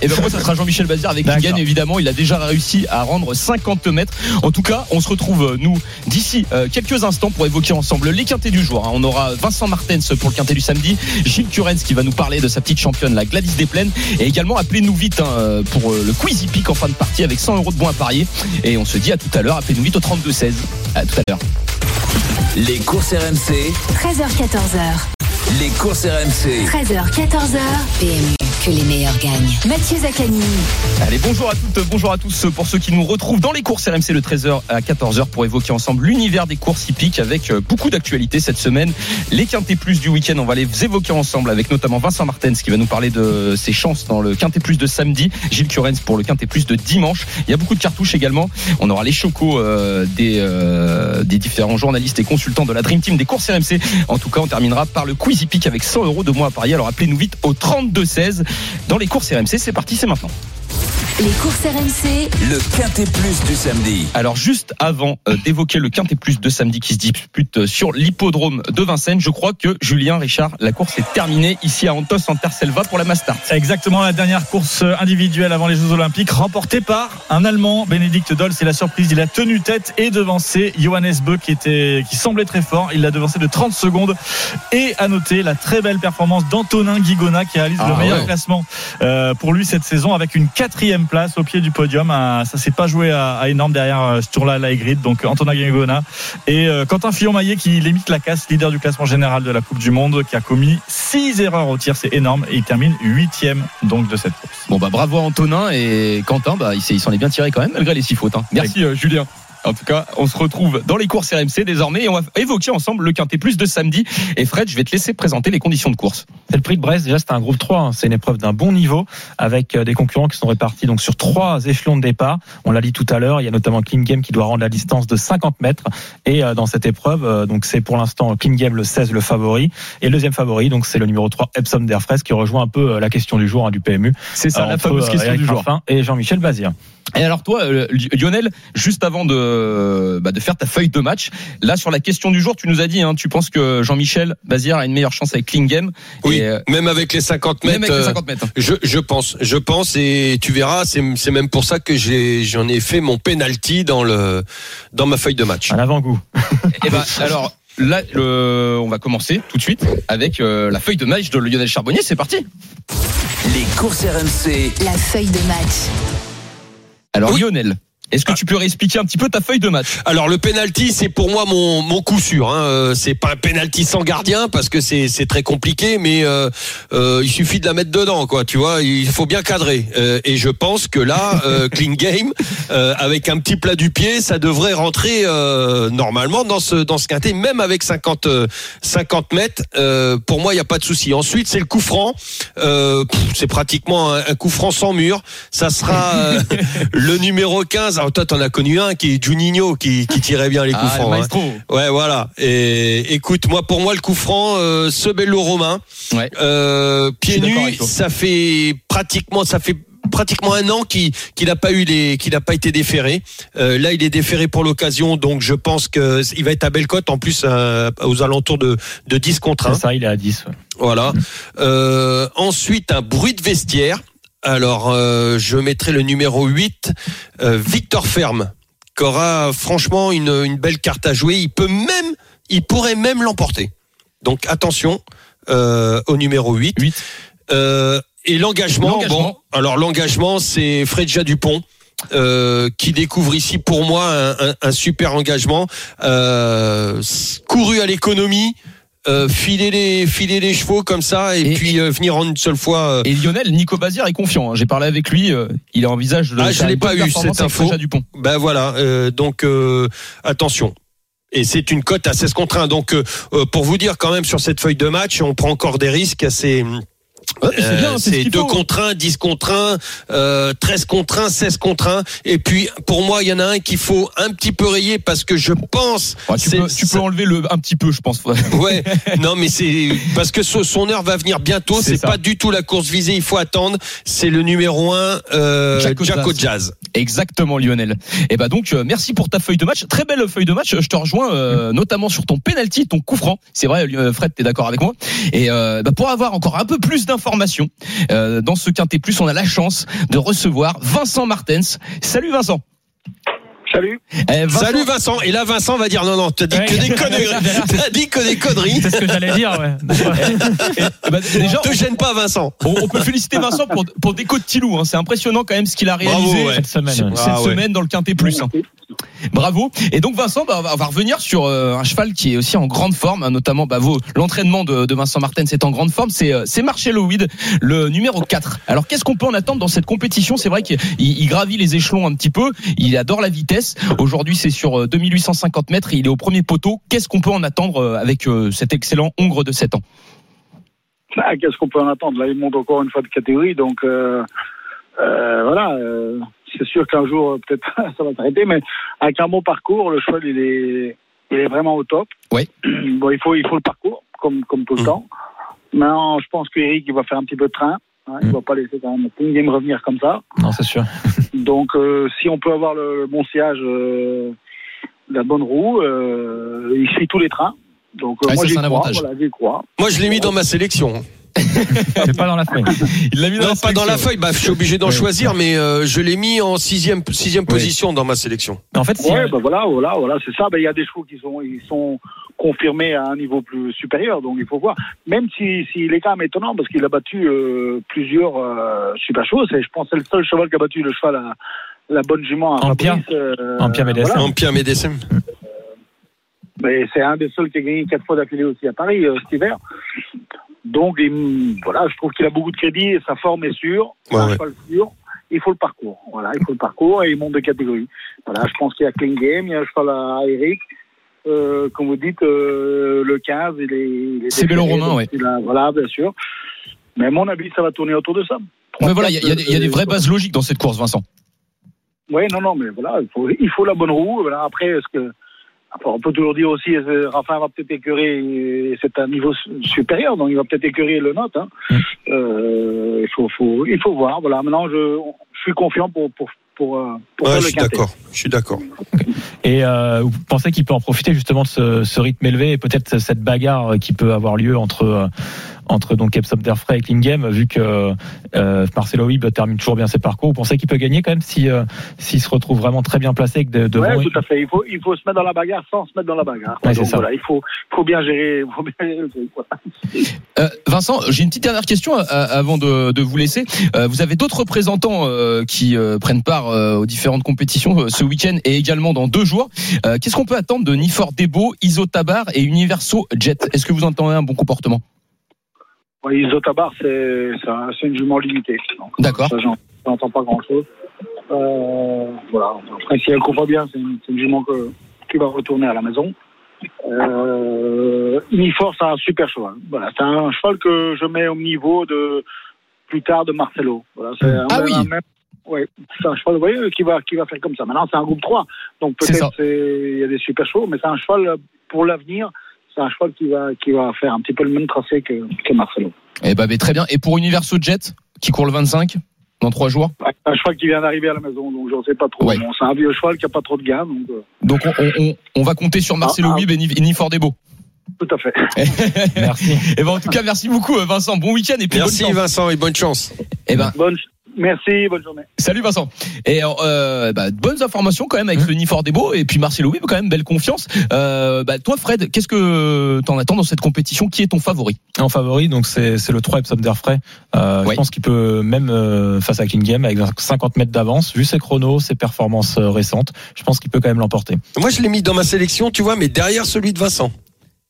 Et *laughs* ben moi, ça sera Jean-Michel Bazir avec. Klingam. Évidemment, il a déjà réussi à rendre 50 mètres. En tout cas, on se retrouve, euh, nous, d'ici euh, quelques instants pour évoquer ensemble les quintés du jour. hein. On aura Vincent Martens pour le quintet du samedi, Gilles Curens qui va nous parler de sa petite championne, la Gladys Desplaines. Et également, appelez-nous vite hein, pour euh, le Quizy Peak en fin de partie avec 100 euros de bons à parier. Et on se dit à tout à l'heure. Appelez-nous vite au 32-16. À tout à l'heure. Les courses RMC, 13h14h. Les courses RMC. 13h14h. PMU, que les meilleurs gagnent. Mathieu Zaccani. Allez, bonjour à toutes, bonjour à tous pour ceux qui nous retrouvent dans les courses RMC de 13h à 14h pour évoquer ensemble l'univers des courses hippiques avec euh, beaucoup d'actualités cette semaine. Les Quintet Plus du week-end, on va les évoquer ensemble avec notamment Vincent Martens qui va nous parler de ses chances dans le Quintet Plus de samedi, Gilles Curens pour le Quintet Plus de dimanche. Il y a beaucoup de cartouches également. On aura les chocos euh, des, euh, des différents journalistes et consultants de la Dream Team des courses RMC. En tout cas, on terminera par le quiz avec 100 euros de mois à parier. Alors appelez-nous vite au 32-16 dans les courses RMC. C'est parti, c'est maintenant. Les courses RMC. Le quintet plus du samedi. Alors juste avant euh, d'évoquer le Quintet Plus de samedi qui se dispute euh, sur l'hippodrome de Vincennes, je crois que Julien Richard, la course est terminée ici à Antos en Terselva pour la Mastart. Exactement la dernière course individuelle avant les Jeux Olympiques, remportée par un Allemand, Bénédicte Doll. C'est la surprise. Il a tenu tête et devancé Johannes Beu qui était, qui semblait très fort. Il l'a devancé de 30 secondes. Et à noter la très belle performance d'Antonin Guigona qui réalise Ah le meilleur ouais. classement euh, pour lui cette saison avec une quatrième place au pied du podium. Ah, Ça s'est pas joué à, à énorme derrière euh, ce tour-là, la grid. Donc Antonin Guigona et euh, Quentin Fillon-Maillet qui limite la casse, leader du classement général de la Coupe du Monde, qui a commis 6 erreurs au tir, c'est énorme, et il termine huitième donc de cette course. Bon bah bravo à Antonin et Quentin, bah il s'en est bien tiré quand même malgré les six fautes. hein. Merci euh, Julien. En tout cas, on se retrouve dans les courses RMC désormais et on va évoquer ensemble le Quintet Plus de samedi. Et Fred, je vais te laisser présenter les conditions de course. C'est le prix de Brest. Déjà, c'est un groupe 3. hein. C'est une épreuve d'un bon niveau avec euh, des concurrents qui sont répartis donc sur trois échelons de départ. On l'a dit tout à l'heure. Il y a notamment Clean Game qui doit rendre la distance de 50 mètres. Et euh, dans cette épreuve, euh, donc c'est pour l'instant Clean Game le 16 le favori et le deuxième favori. Donc c'est le numéro 3 Epsom d'Airfres qui rejoint un peu euh, la question du jour hein, du PMU. C'est ça, la fameuse question Eric du jour. Et Jean-Michel Bazir. Et alors toi, Lionel, juste avant de, bah, de faire ta feuille de match, là sur la question du jour, tu nous as dit, hein, tu penses que Jean-Michel Bazir a une meilleure chance avec Klingem Oui, Et, euh, même avec les 50 mètres. même avec les euh, 50 mètres. Je, je pense, je pense, et tu verras, c'est c'est même pour ça que j'ai j'en ai fait mon penalty dans le dans ma feuille de match. Un avant-goût. Et ben alors là, le- on va commencer tout de suite avec euh, la feuille de match de Lionel Charbonnier. C'est parti. Les courses RMC, La feuille de match. Alors Oui. Lionel, est-ce que tu peux réexpliquer un petit peu ta feuille de match Alors le penalty, c'est pour moi mon, mon coup sûr. Hein. Euh, C'est pas un penalty sans gardien parce que c'est c'est très compliqué, mais euh, euh, il suffit de la mettre dedans, quoi. Tu vois, il faut bien cadrer. Euh, et je pense que là, euh, *laughs* clean game, euh, avec un petit plat du pied, ça devrait rentrer euh, normalement dans ce dans ce quintet, même avec 50 euh, 50 mètres. euh, pour moi, il y a pas de souci. Ensuite, c'est le coup franc. Euh, c'est pratiquement un, un coup franc sans mur. Ça sera euh, *laughs* le numéro 15. Alors toi, t'en as connu un qui est Juninho qui, qui tirait bien les coups Ah, francs. hein. Ouais, voilà. Et écoute, moi, pour moi, le coup franc, euh, ce bello romain, Ouais. euh, pieds nus, ça fait pratiquement, ça fait pratiquement un an qu'il qu'il n'a pas eu les, qu'il n'a pas été déféré. Euh, là, il est déféré pour l'occasion, donc je pense que il va être à belle cote en plus euh, aux alentours de, de 10 contre 1. C'est ça, il est à 10. ouais. Voilà. Euh, ensuite, un bruit de vestiaire. Alors, euh, je mettrai le numéro 8, euh, Victor Ferme, qui aura franchement une, une belle carte à jouer. Il peut même, il pourrait même l'emporter. Donc, attention euh, au numéro 8. Huit. Euh, et l'engagement, bon, alors l'engagement, c'est Fredja Dupont. euh, qui découvre ici pour moi un, un- un super engagement euh, couru à l'économie euh, filer les filer les chevaux comme ça et, Et- puis euh, venir en une seule fois euh, Et Lionel, Nico Bazir est confiant. hein. J'ai parlé avec lui. euh, il envisage de Ah, je l'ai pas eu, cette info. Dupont. Ben voilà, euh, donc euh, attention. Et c'est une cote à 16 contre 1. Donc pour vous dire quand même sur cette feuille de match, on prend encore des risques assez Ouais, c'est bien, Euh, c'est ce c'est qu'il 2 faut. contre 1, 10 contre 1, euh, 13 contre 1, 16 contre 1. Et puis, pour moi, il y en a un qu'il faut un petit peu rayer parce que je pense... Ouais, tu, peux, tu peux enlever le un petit peu, je pense. *laughs* Ouais, non, mais c'est parce que son heure va venir bientôt. C'est pas du tout la course visée. Il faut attendre. C'est le numéro 1, euh, Jaco Jaco Jazz. Jazz. Exactement, Lionel. Et bah donc, euh, merci pour ta feuille de match. Très belle feuille de match. Je te rejoins euh, notamment sur ton penalty, ton coup franc. C'est vrai, euh, Fred, t'es d'accord avec moi. Et euh, bah, pour avoir encore un peu plus d'informations euh, dans ce quintet plus, on a la chance de recevoir Vincent Martens. Salut Vincent. Salut. Eh, Vincent- Salut Vincent. Et là, Vincent va dire non, non, t'as dit Ouais. que des conneries. *laughs* T'as dit que des conneries. C'est ce que j'allais dire, ouais. *laughs* Eh bah, déjà, Te gêne pas, Vincent. on, on peut féliciter Vincent pour, pour Déco de Tilou. hein. C'est impressionnant quand même ce qu'il a réalisé Bravo, ouais. Cette semaine. cette Ah ouais. semaine dans le quintet plus. hein. Bravo. Et donc Vincent, bah, on va- on va revenir sur euh, un cheval qui est aussi en grande forme, hein, notamment bah, l'entraînement de, de Vincent Martin, c'est en grande forme. C'est euh, Marcello Weed, le numéro 4. Alors qu'est-ce qu'on peut en attendre dans cette compétition? C'est vrai qu'il il gravit les échelons un petit peu. Il adore la vitesse. Aujourd'hui, c'est sur euh, 2850 mètres. et Il est au premier poteau. Qu'est-ce qu'on peut en attendre euh, avec euh, cet excellent Hongre de 7 ans? Ah, Qu'est-ce qu'on peut en attendre? Là, il monte encore une fois de catégorie, donc euh, euh, voilà. euh, c'est sûr qu'un jour, euh, peut-être, *laughs* ça va s'arrêter, mais avec un bon parcours, le cheval, il est, il est vraiment au top. Ouais. Bon, il faut, il faut le parcours, comme, comme tout le Mm. temps. Maintenant, je pense qu'Eric, il va faire un petit peu de train. Hein, il Mm. va pas laisser quand même King Game revenir comme ça. Non, c'est sûr. *laughs* Donc, euh, si on peut avoir le, le bon sillage, euh, la bonne roue, euh, il suit tous les trains. Donc, euh, Ouais, moi, ça, j'y c'est un crois. Voilà, crois. Moi, je l'ai mis dans ma sélection. *laughs* C'est pas dans la feuille. Il l'a mis Non, pas dans la feuille. Bah, je suis obligé d'en Ouais. choisir, mais euh, je l'ai mis en sixième, sixième Ouais. position dans ma sélection. Mais en fait, si, Ouais, bah voilà, voilà, voilà, c'est ça. Ben, il y a des chevaux qui sont, ils sont confirmés à un niveau plus supérieur, donc il faut voir. Même si, s'il est quand même étonnant parce qu'il a battu euh, plusieurs euh, super chevaux, c'est, je pense, que c'est le seul cheval qui a battu le cheval à la bonne jument à Empire. Fabrice, euh, Empire Médecin. voilà. En Pierre Médecin. Mais c'est un des seuls qui a gagné quatre fois d'affilée aussi à Paris euh, cet hiver. Donc il- voilà, je trouve qu'il a beaucoup de crédit et sa forme est sûre. Ouais, sûr. Il faut le parcours. Voilà, il faut le parcours et il monte de catégorie. Voilà, je pense qu'il y a Clean Game, il y a un cheval à Eric. Euh, comme vous dites, euh, le 15, il est. C'est Bello Romain, a- voilà, bien sûr. Mais à mon avis, ça va tourner autour de ça. Mais voilà, il y, a- y des- il y a des vraies Euh, bases logiques dans cette course, Vincent. oui, non, non, mais voilà, il faut, il faut la bonne roue. Voilà, après, est-ce que. Enfin, on peut toujours dire aussi, euh, Raphaël va peut-être écœurer, et c'est un niveau su- supérieur, donc il va peut-être écœurer le note. Hein. Mm. Euh, il, faut, faut, il faut voir. Voilà, maintenant, je, je suis confiant pour, pour, pour, euh, pour Ouais, faire je le suis d'accord. Je suis d'accord. Et euh, vous pensez qu'il peut en profiter justement de ce, ce rythme élevé et peut-être cette bagarre qui peut avoir lieu entre euh, entre donc Epsom Derfray et Klingame, vu que euh, Marcelo Wib termine toujours bien ses parcours. Vous pensez qu'il peut gagner quand même si euh, s'il se retrouve vraiment très bien placé avec de, devant Ouais, tout à fait. Il faut, il faut se mettre dans la bagarre sans se mettre dans la bagarre. Ouais, Donc, ça. voilà, il faut, faut bien gérer, faut bien gérer le truc. voilà. Euh, Vincent, j'ai une petite dernière question euh, avant de, de vous laisser. Euh, vous avez d'autres représentants euh, qui euh, prennent part euh, aux différentes compétitions euh, ce week-end et également dans deux jours. Euh, Qu'est-ce qu'on peut attendre de Nifor Debo, Iso Tabar et Universo Jet? Est-ce que vous entendez un bon comportement? Ouais, Isotabar, c'est, c'est, un- c'est une jument limitée. D'accord. Ça, j'en- j'entends pas grand-chose. Euh, voilà. Après, si elle court bien, c'est une, une jument que, qui va retourner à la maison. Euh, Unifor, c'est un super cheval. Voilà, c'est un cheval que je mets au niveau de plus tard de Marcelo. Voilà, c'est un, Ah oui. un même- ouais, c'est un cheval, vous voyez, qui va, qui va faire comme ça. Maintenant, c'est un groupe 3. Donc peut-être c'est- il y a des super chevaux, mais c'est un cheval pour l'avenir. C'est un cheval qui va, qui va faire un petit peu le même tracé que, que Marcelo. Eh ben, mais très bien. Et pour Universo Jet qui court le 25 dans trois jours? Un cheval qui vient d'arriver à la maison, donc je ne sais pas trop. Ouais. Bon, c'est un vieux cheval qui a pas trop de gain, donc euh, Donc on, on- on- on va compter sur Marcelo Ah, ah. Wib et Ni- et Nifor Debo. tout à fait. *laughs* Merci. Et ben en tout cas merci beaucoup euh, Vincent. Bon week-end et puis Merci bonne chance. Vincent et bonne chance. Et ben Bonne, merci, bonne journée. salut Vincent. Et euh, bah, bonnes informations quand même avec le Nifor Debo et puis Marcelo Wib quand même belle confiance. Euh, bah, toi Fred, qu'est-ce que t'en attends dans cette compétition? Qui est ton favori? En favori, donc c'est le 3 Epsom d'Airfray. Euh, Ouais. Je pense qu'il peut même euh, face à King Game avec 50 mètres d'avance, vu ses chronos, ses performances euh, récentes, je pense qu'il peut quand même l'emporter. Moi, je l'ai mis dans ma sélection, tu vois, mais derrière celui de Vincent.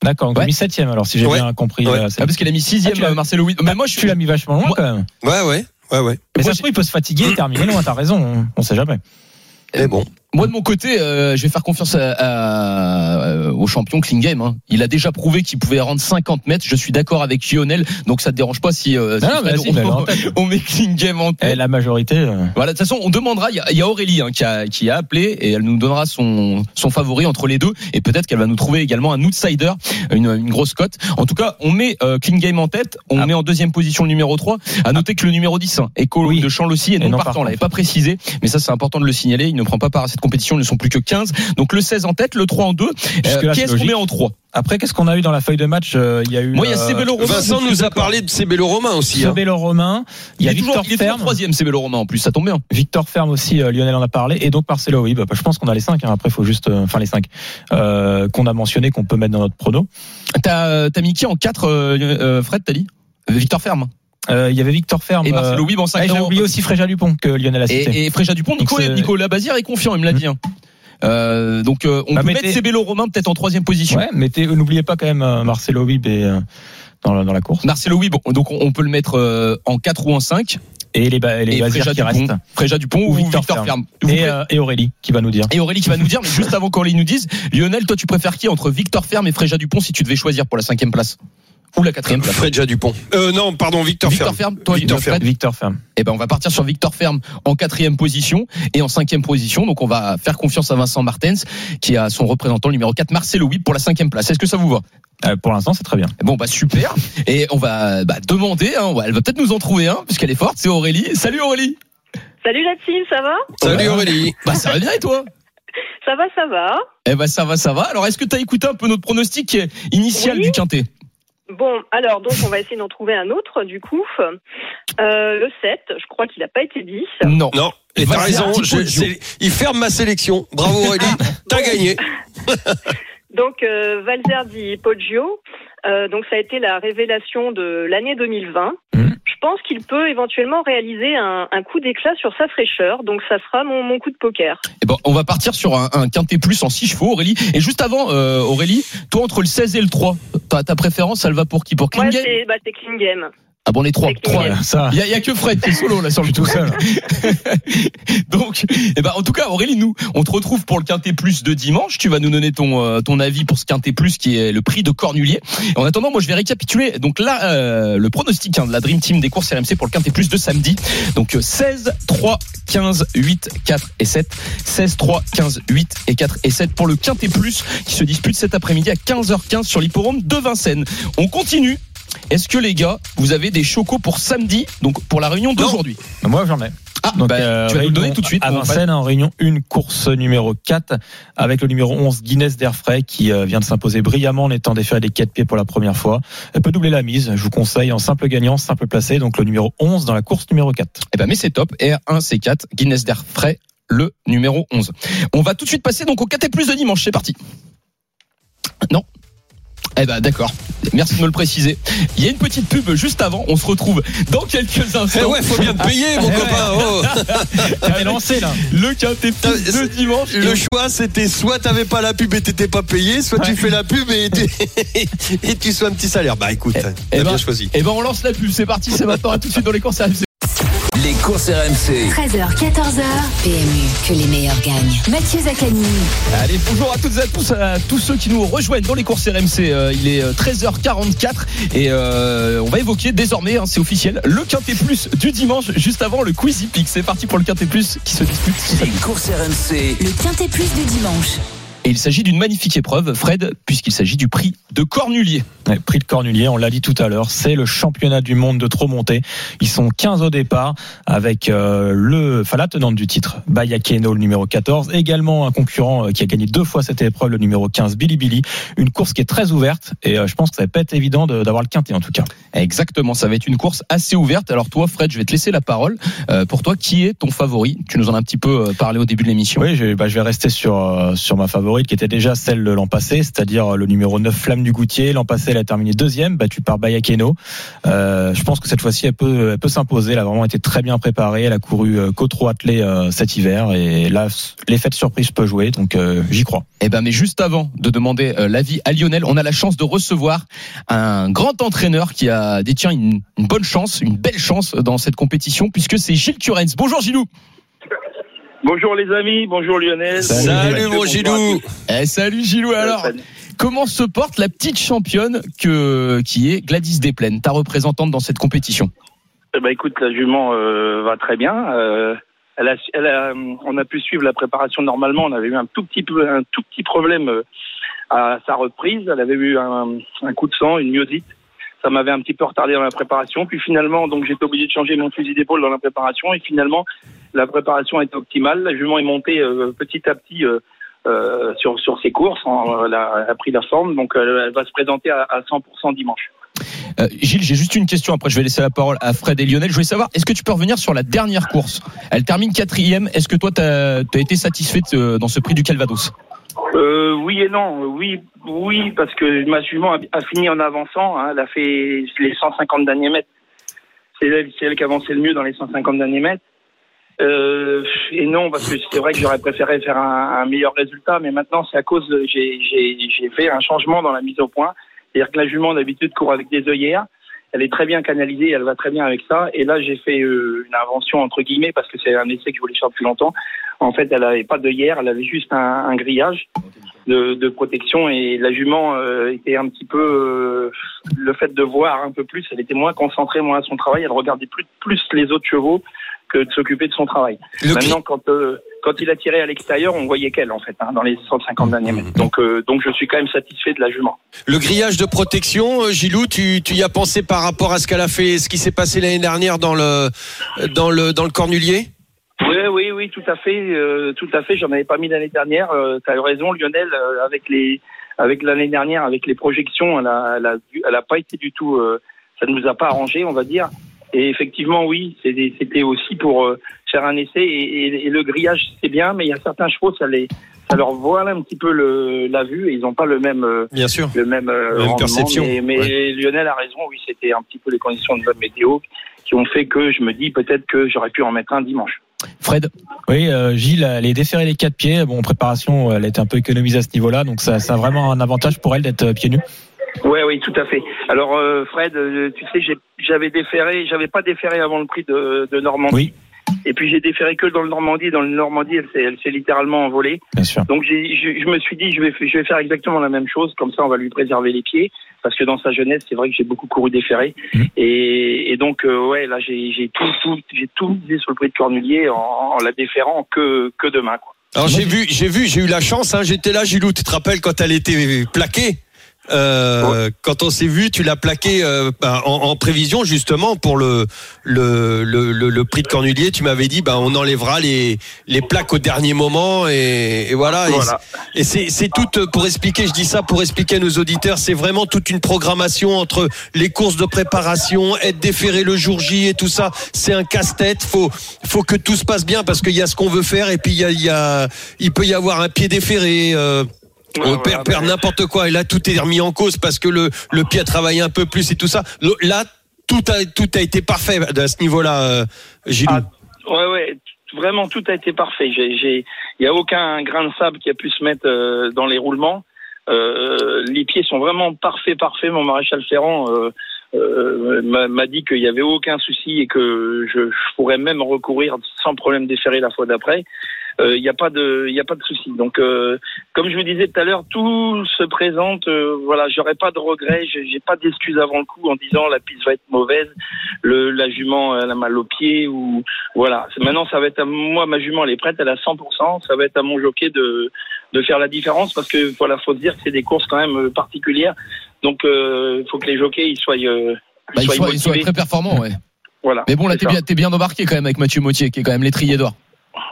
D'accord, donc Ouais. il a mis septième alors si j'ai Ouais. bien compris. Ouais. euh, ah, Parce qu'il a mis sixième Ah, Marcelo. Mais moi je suis l'as mis vachement loin Moi- quand même. Ouais, ouais, ouais, ouais. Mais ça se trouve, il peut se fatiguer et terminer loin, t'as raison, on, on sait jamais. Mais bon. Moi de mon côté, euh, je vais faire confiance à, à- euh, au champion Klingame. Hein. Il a déjà prouvé qu'il pouvait rendre 50 mètres. Je suis d'accord avec Lionel, donc ça te dérange pas si, euh, si Non, non, *laughs* on, met Klingame en Et tête. la majorité. euh, Voilà, de toute façon, on demandera. Il y y a Aurélie hein, qui, a, qui a appelé et elle nous donnera son, son favori entre les deux. Et peut-être qu'elle va nous trouver également un outsider, une, une grosse cote. En tout cas, on met euh, Klingame en tête. On Ah. met en deuxième position le numéro 3. À noter que le numéro 10, hein, Echo Oui. de Champ aussi, est Et non non partant. On partant. l'avait pas précisé, mais ça c'est important de le signaler. Il ne prend pas part à cette compétition. Ils ne sont plus que 15. Donc le 16 en tête, le 3 en 2. Jusque-là, qui c'est est-ce qu'on met en 3 Après, qu'est-ce qu'on a eu dans la feuille de match Euh, Il y a eu. Moi, il y a euh, Cébello Romain. Vincent nous a parlé de ses vélos romains aussi. Hein. Cébello Romain. Il y a Victor il est toujours Ferme. troisième, c'est Vélo Romain en plus. Ça tombe bien. Victor Ferme aussi, euh, Lionel en a parlé, et donc Marcelo, oui, bah, je pense qu'on a les cinq. hein. Après, il faut juste, euh, enfin les cinq euh, qu'on a mentionné, qu'on peut mettre dans notre prono. T'as t'as mis qui en 4, euh, Fred, t'as dit? Victor Ferme. Euh, Il y avait Victor Ferme. Et Marcelo Wib en euh, 5 ah, J'ai oublié aussi Fréja Dupont que Lionel a cité. Et, et Fréja Dupont, Nico, Donc, c'est- Nicolas Bazir est confiant, il me l'a dit. hein. Euh, donc euh, on Bah, peut mettez- mettre Cébello Romain peut-être en troisième position. Ouais, mais t'es- n'oubliez pas quand même euh, Marcelo Wib et, euh, dans, la, dans la course. Marcelo oui, bon, donc on, on peut le mettre euh, en 4 ou en 5. Et les, ba- les Et Bazirs Fréja qui restent. Dupont, Fréja Dupont ou, Ou Victor, Victor Ferme. Euh, et Aurélie qui va nous dire. et Aurélie qui va nous dire, mais juste avant qu'Aurélie nous dise, Lionel, toi tu préfères qui entre Victor Ferme et Fréja Dupont si tu devais choisir pour la cinquième place? Ou la quatrième place Fred Dupont. Euh, non, pardon, Victor, Victor Ferme. Ferme, toi, Victor Fred Ferme. Victor Ferme. Eh ben, on va partir sur Victor Ferme en quatrième position et en cinquième position. Donc, on va faire confiance à Vincent Martens, qui a son représentant numéro 4, Marcelo Wib, pour la cinquième place. Est-ce que ça vous va? Euh, pour l'instant, c'est très bien. Bon, bah, super. Et on va bah, demander, hein, elle va peut-être nous en trouver un, puisqu'elle est forte, c'est Aurélie. Salut Aurélie Salut la team, ça va? Salut Aurélie. Bah, ça va bien et toi? Ça va, ça va. Eh ben, ça va, ça va. Alors, est-ce que tu as écouté un peu notre pronostic initial Oui. du Quintet? Bon, alors donc on va essayer d'en trouver un autre du coup. Euh, le 7, je crois qu'il n'a pas été dit. Non. Non, et t'as raison. je- c'est- il ferme ma sélection. Bravo *laughs* Aurélie. T'as gagné. *laughs* Donc euh, Valzer di Poggio, euh, donc ça a été la révélation de l'année 2020. Mhm. Je pense qu'il peut éventuellement réaliser un, un coup d'éclat sur sa fraîcheur, donc ça sera mon, mon coup de poker. Eh ben, on va partir sur un, un Quintet Plus en 6 chevaux, Aurélie. Et juste avant, euh, Aurélie, toi, entre le 16 et le 3, ta, ta préférence, elle va pour qui? Pour Moi, Klingen? c'est bah, c'est Klingem. Ah bon, les trois. trois. Ça. Il y, y a que Fred qui est solo là sur le tout seul. *laughs* Donc, eh ben, en tout cas, Aurélie, nous, on te retrouve pour le Quintet Plus de dimanche. Tu vas nous donner ton euh, ton avis pour ce Quintet Plus qui est le prix de Cornulier. Et en attendant, moi, je vais récapituler. Donc là, euh, le pronostic hein, de la Dream Team des courses RMC pour le Quintet Plus de samedi. Donc euh, 16, 3, 15, 8, 4 et 7. 16, 3, 15, 8 et 4 et 7 pour le Quintet Plus qui se dispute cet après-midi à 15h15 sur l'hipporome de Vincennes. On continue. Est-ce que les gars, vous avez des chocos pour samedi, donc pour la réunion d'aujourd'hui? Moi, j'en ai. Ah, Donc, bah, euh, tu vas nous le donner tout de suite. À. Vincennes, en réunion 1, course numéro 4, avec le numéro 11, Guinness d'Airfray, qui euh, vient de s'imposer brillamment en étant déféré des 4 pieds pour la première fois. Elle peut doubler la mise. Je vous conseille en simple gagnant, simple placé, donc le numéro 11 dans la course numéro 4. Eh ben, mais c'est top. R1, C4, Guinness d'air frais, le numéro 11. On va tout de suite passer donc au 4 plus de dimanche. C'est parti. Non. Eh ben, d'accord. Merci de me le préciser. Il y a une petite pub juste avant. On se retrouve dans quelques Eh instants. ouais, faut bien te payer, mon Eh copain. Oh. *laughs* T'es lancé, là. Le quintet dimanche. Le choix, c'était soit t'avais pas la pub et t'étais pas payé, soit tu fais la pub et, tu- *laughs* et tu sois un petit salaire. Bah écoute, t'as eh bien ben- choisi. Eh ben, on lance la pub. C'est parti. C'est maintenant. À tout de suite dans les courses. Les courses RMC. 13h, 14h. PMU, que les meilleurs gagnent. Mathieu Zaccani. Allez, bonjour à toutes et à tous, à tous ceux qui nous rejoignent dans les courses RMC. Euh, il est euh, 13h44 et euh, on va évoquer désormais, hein, c'est officiel, le Quintet Plus du dimanche, juste avant le Quizy Peak. C'est parti pour le Quintet Plus qui se dispute. Les courses RMC. Le quintet plus du dimanche. Et il s'agit d'une magnifique épreuve, Fred, puisqu'il s'agit du prix de Cornulier. Ouais, prix de Cornulier, on l'a dit tout à l'heure, c'est le championnat du monde de trop montée. Ils sont 15 au départ avec euh, le, enfin la tenante du titre, Baya Keno, le numéro 14, également un concurrent euh, qui a gagné deux fois cette épreuve, le numéro 15, Billy Billy. Une course qui est très ouverte et euh, je pense que ça va pas être évident de- d'avoir le quintet en tout cas. Exactement, ça va être une course assez ouverte. Alors toi, Fred, je vais te laisser la parole. Euh, pour toi, qui est ton favori? Tu nous en as un petit peu parlé au début de l'émission. Oui, je, bah, je vais rester sur sur ma favorite qui était déjà celle de l'an passé, c'est-à-dire le numéro 9 Flamme du Goutier. L'an passé, elle a terminé deuxième, battue par Bayakeno. Euh, je pense que cette fois-ci, elle peut peut s'imposer. Elle a vraiment été très bien préparée. Elle a couru euh, qu'au trop attelé euh, cet hiver et là, l'effet de surprise peut jouer. Donc euh, j'y crois. Eh ben, mais juste avant de demander euh, l'avis à Lionel, on a la chance de recevoir un grand entraîneur qui a détient une, une bonne chance, une belle chance dans cette compétition, puisque c'est Gilles Curens. Bonjour Gilou. Bonjour les amis, bonjour Lionel. Salut, mon Gilou. Eh, salut Gilou. Alors, comment se porte la petite championne que qui est Gladys Desplaines, ta représentante dans cette compétition? Eh ben, écoute, la jument euh, va très bien. Euh, elle a, elle a, on a pu suivre la préparation normalement. On avait eu un tout petit, peu- un tout petit problème euh, à sa reprise. Elle avait eu un, un coup de sang, une myosite. Ça m'avait un petit peu retardé dans la préparation. Puis finalement, donc j'étais obligé de changer mon fusil d'épaule dans la préparation. Et finalement, la préparation été optimale. La jument est montée euh, petit à petit euh, euh, sur, sur ses courses. Elle, a, pris la forme. Donc elle, va se présenter à, à 100% dimanche. Gilles, j'ai juste une question. Après, je vais laisser la parole à Fred et Lionel. Je voulais savoir, est-ce que tu peux revenir sur la dernière course? Elle termine quatrième. Est-ce que toi, tu as, été satisfait dans ce prix du Calvados? Euh, oui et non. Oui, oui, parce que ma jument a, fini en avançant. hein. elle a fait les 150 derniers mètres. C'est elle, elle qui avançait le mieux dans les 150 derniers mètres. Euh, et non, parce que c'est vrai que j'aurais préféré faire un, meilleur résultat, mais maintenant c'est à cause j'ai fait un changement dans la mise au point. C'est-à-dire que la jument d'habitude court avec des œillères. Elle est très bien canalisée, elle va très bien avec ça. Et là, j'ai fait euh, une invention entre guillemets parce que c'est un essai que je voulais faire depuis longtemps. En fait, elle avait pas d'œillère, elle avait juste un, un grillage de, de protection et la jument euh, était un petit peu euh, le fait de voir un peu plus. Elle était moins concentrée, moins à son travail. Elle regardait plus plus les autres chevaux que de s'occuper de son travail. Le Maintenant, quand euh, quand il a tiré à l'extérieur, on voyait qu'elle en fait hein, dans les 150 derniers mètres. Donc euh, donc je suis quand même satisfait de la jument. Le grillage de protection, euh, Gilou, tu, tu y as pensé par rapport à ce qu'elle a fait, ce qui s'est passé l'année dernière dans le dans le dans le Cornulier? Oui, oui, oui, tout à fait, euh, tout à fait. J'en avais pas mis l'année dernière. Euh, tu as raison, Lionel, euh, avec les, avec l'année dernière, avec les projections, elle a, elle a, elle a pas été du tout. euh, ça ne nous a pas arrangé, on va dire. Et effectivement, oui, c'était c'était aussi pour euh, faire un essai. Et, et- et le grillage, c'est bien, mais il y a certains chevaux, ça les, ça leur voile un petit peu le, la vue et ils n'ont pas le même. euh, Bien sûr. le même, rendement, perception. Mais, mais Ouais. Lionel a raison, oui, c'était un petit peu les conditions de bonne météo qui ont fait que je me dis peut-être que j'aurais pu en mettre un dimanche. Fred Oui, euh, Gilles, elle est déférée les quatre pieds. Bon, en préparation, elle était un peu économisée à ce niveau-là, donc ça, ça a vraiment un avantage pour elle d'être euh, pieds nus. Ouais, oui, tout à fait. Alors euh, Fred, tu sais, j'ai- j'avais déféré, j'avais pas déféré avant le prix de, de Normandie. Oui. Et puis j'ai déféré que dans le Normandie. Dans le Normandie, elle s'est, elle s'est littéralement envolée. Bien sûr. Donc j'ai, je, je me suis dit, je vais, je vais faire exactement la même chose. Comme ça, on va lui préserver les pieds. Parce que dans sa jeunesse, c'est vrai que j'ai beaucoup couru déféré. Mhm. Et, et donc, euh, ouais, là, j'ai, j'ai tout, tout, j'ai tout misé sur le prix de Cornulier en, en la déférant que, que demain. Quoi. Alors j'ai vu, j'ai vu, j'ai eu la chance. Hein, J'étais là, Gilou. Tu te rappelles quand elle était plaquée? Euh, Quand on s'est vu, tu l'as plaquée euh, bah, en, en prévision justement pour le le, le, le, le prix de Cornulier. Tu m'avais dit, bah on enlèvera les les plaques au dernier moment et, et voilà. Voilà. Et c'est c'est tout euh, pour expliquer, je dis ça pour expliquer à nos auditeurs, c'est vraiment toute une programmation entre les courses de préparation, être déféré le jour J et tout ça. C'est un casse-tête. Faut faut que tout se passe bien parce qu'il y a ce qu'on veut faire et puis il y a, il y a il peut y avoir un pied déféré. Euh, Ouais, on perd, perd n'importe quoi et là tout est remis en cause parce que le le pied a travaillé un peu plus et tout ça. Là tout a tout a été parfait à ce niveau-là, euh, Gilou. Ah, Ouais, ouais, vraiment tout a été parfait. Il y a aucun grain de sable qui a pu se mettre euh, dans les roulements. Euh, les pieds sont vraiment parfaits, parfaits. Mon maréchal Ferrand euh, euh, m'a, dit qu'il y avait aucun souci et que je, je pourrais même recourir sans problème déféré la fois d'après. Euh, Il n'y a pas de, il y a pas de souci. Donc, euh, comme je vous disais tout à l'heure, tout se présente. euh, voilà, j'aurais pas de regrets, j'ai pas d'excuses avant le coup en disant la piste va être mauvaise, le, la jument elle a mal au pied ou voilà. Maintenant, ça va être à moi, ma jument elle est prête, elle a 100%. Ça va être à mon jockey de de faire la différence parce que voilà, faut se dire que c'est des courses quand même euh, particulières. Donc, il faut que les jockeys ils soient, euh, Bah, il soient soit, il soit motivés. très performant, ouais. Voilà. Mais bon, là, t'es bien, t'es bien embarqué quand même avec Mathieu Mautier, qui est quand même l'étrier d'or.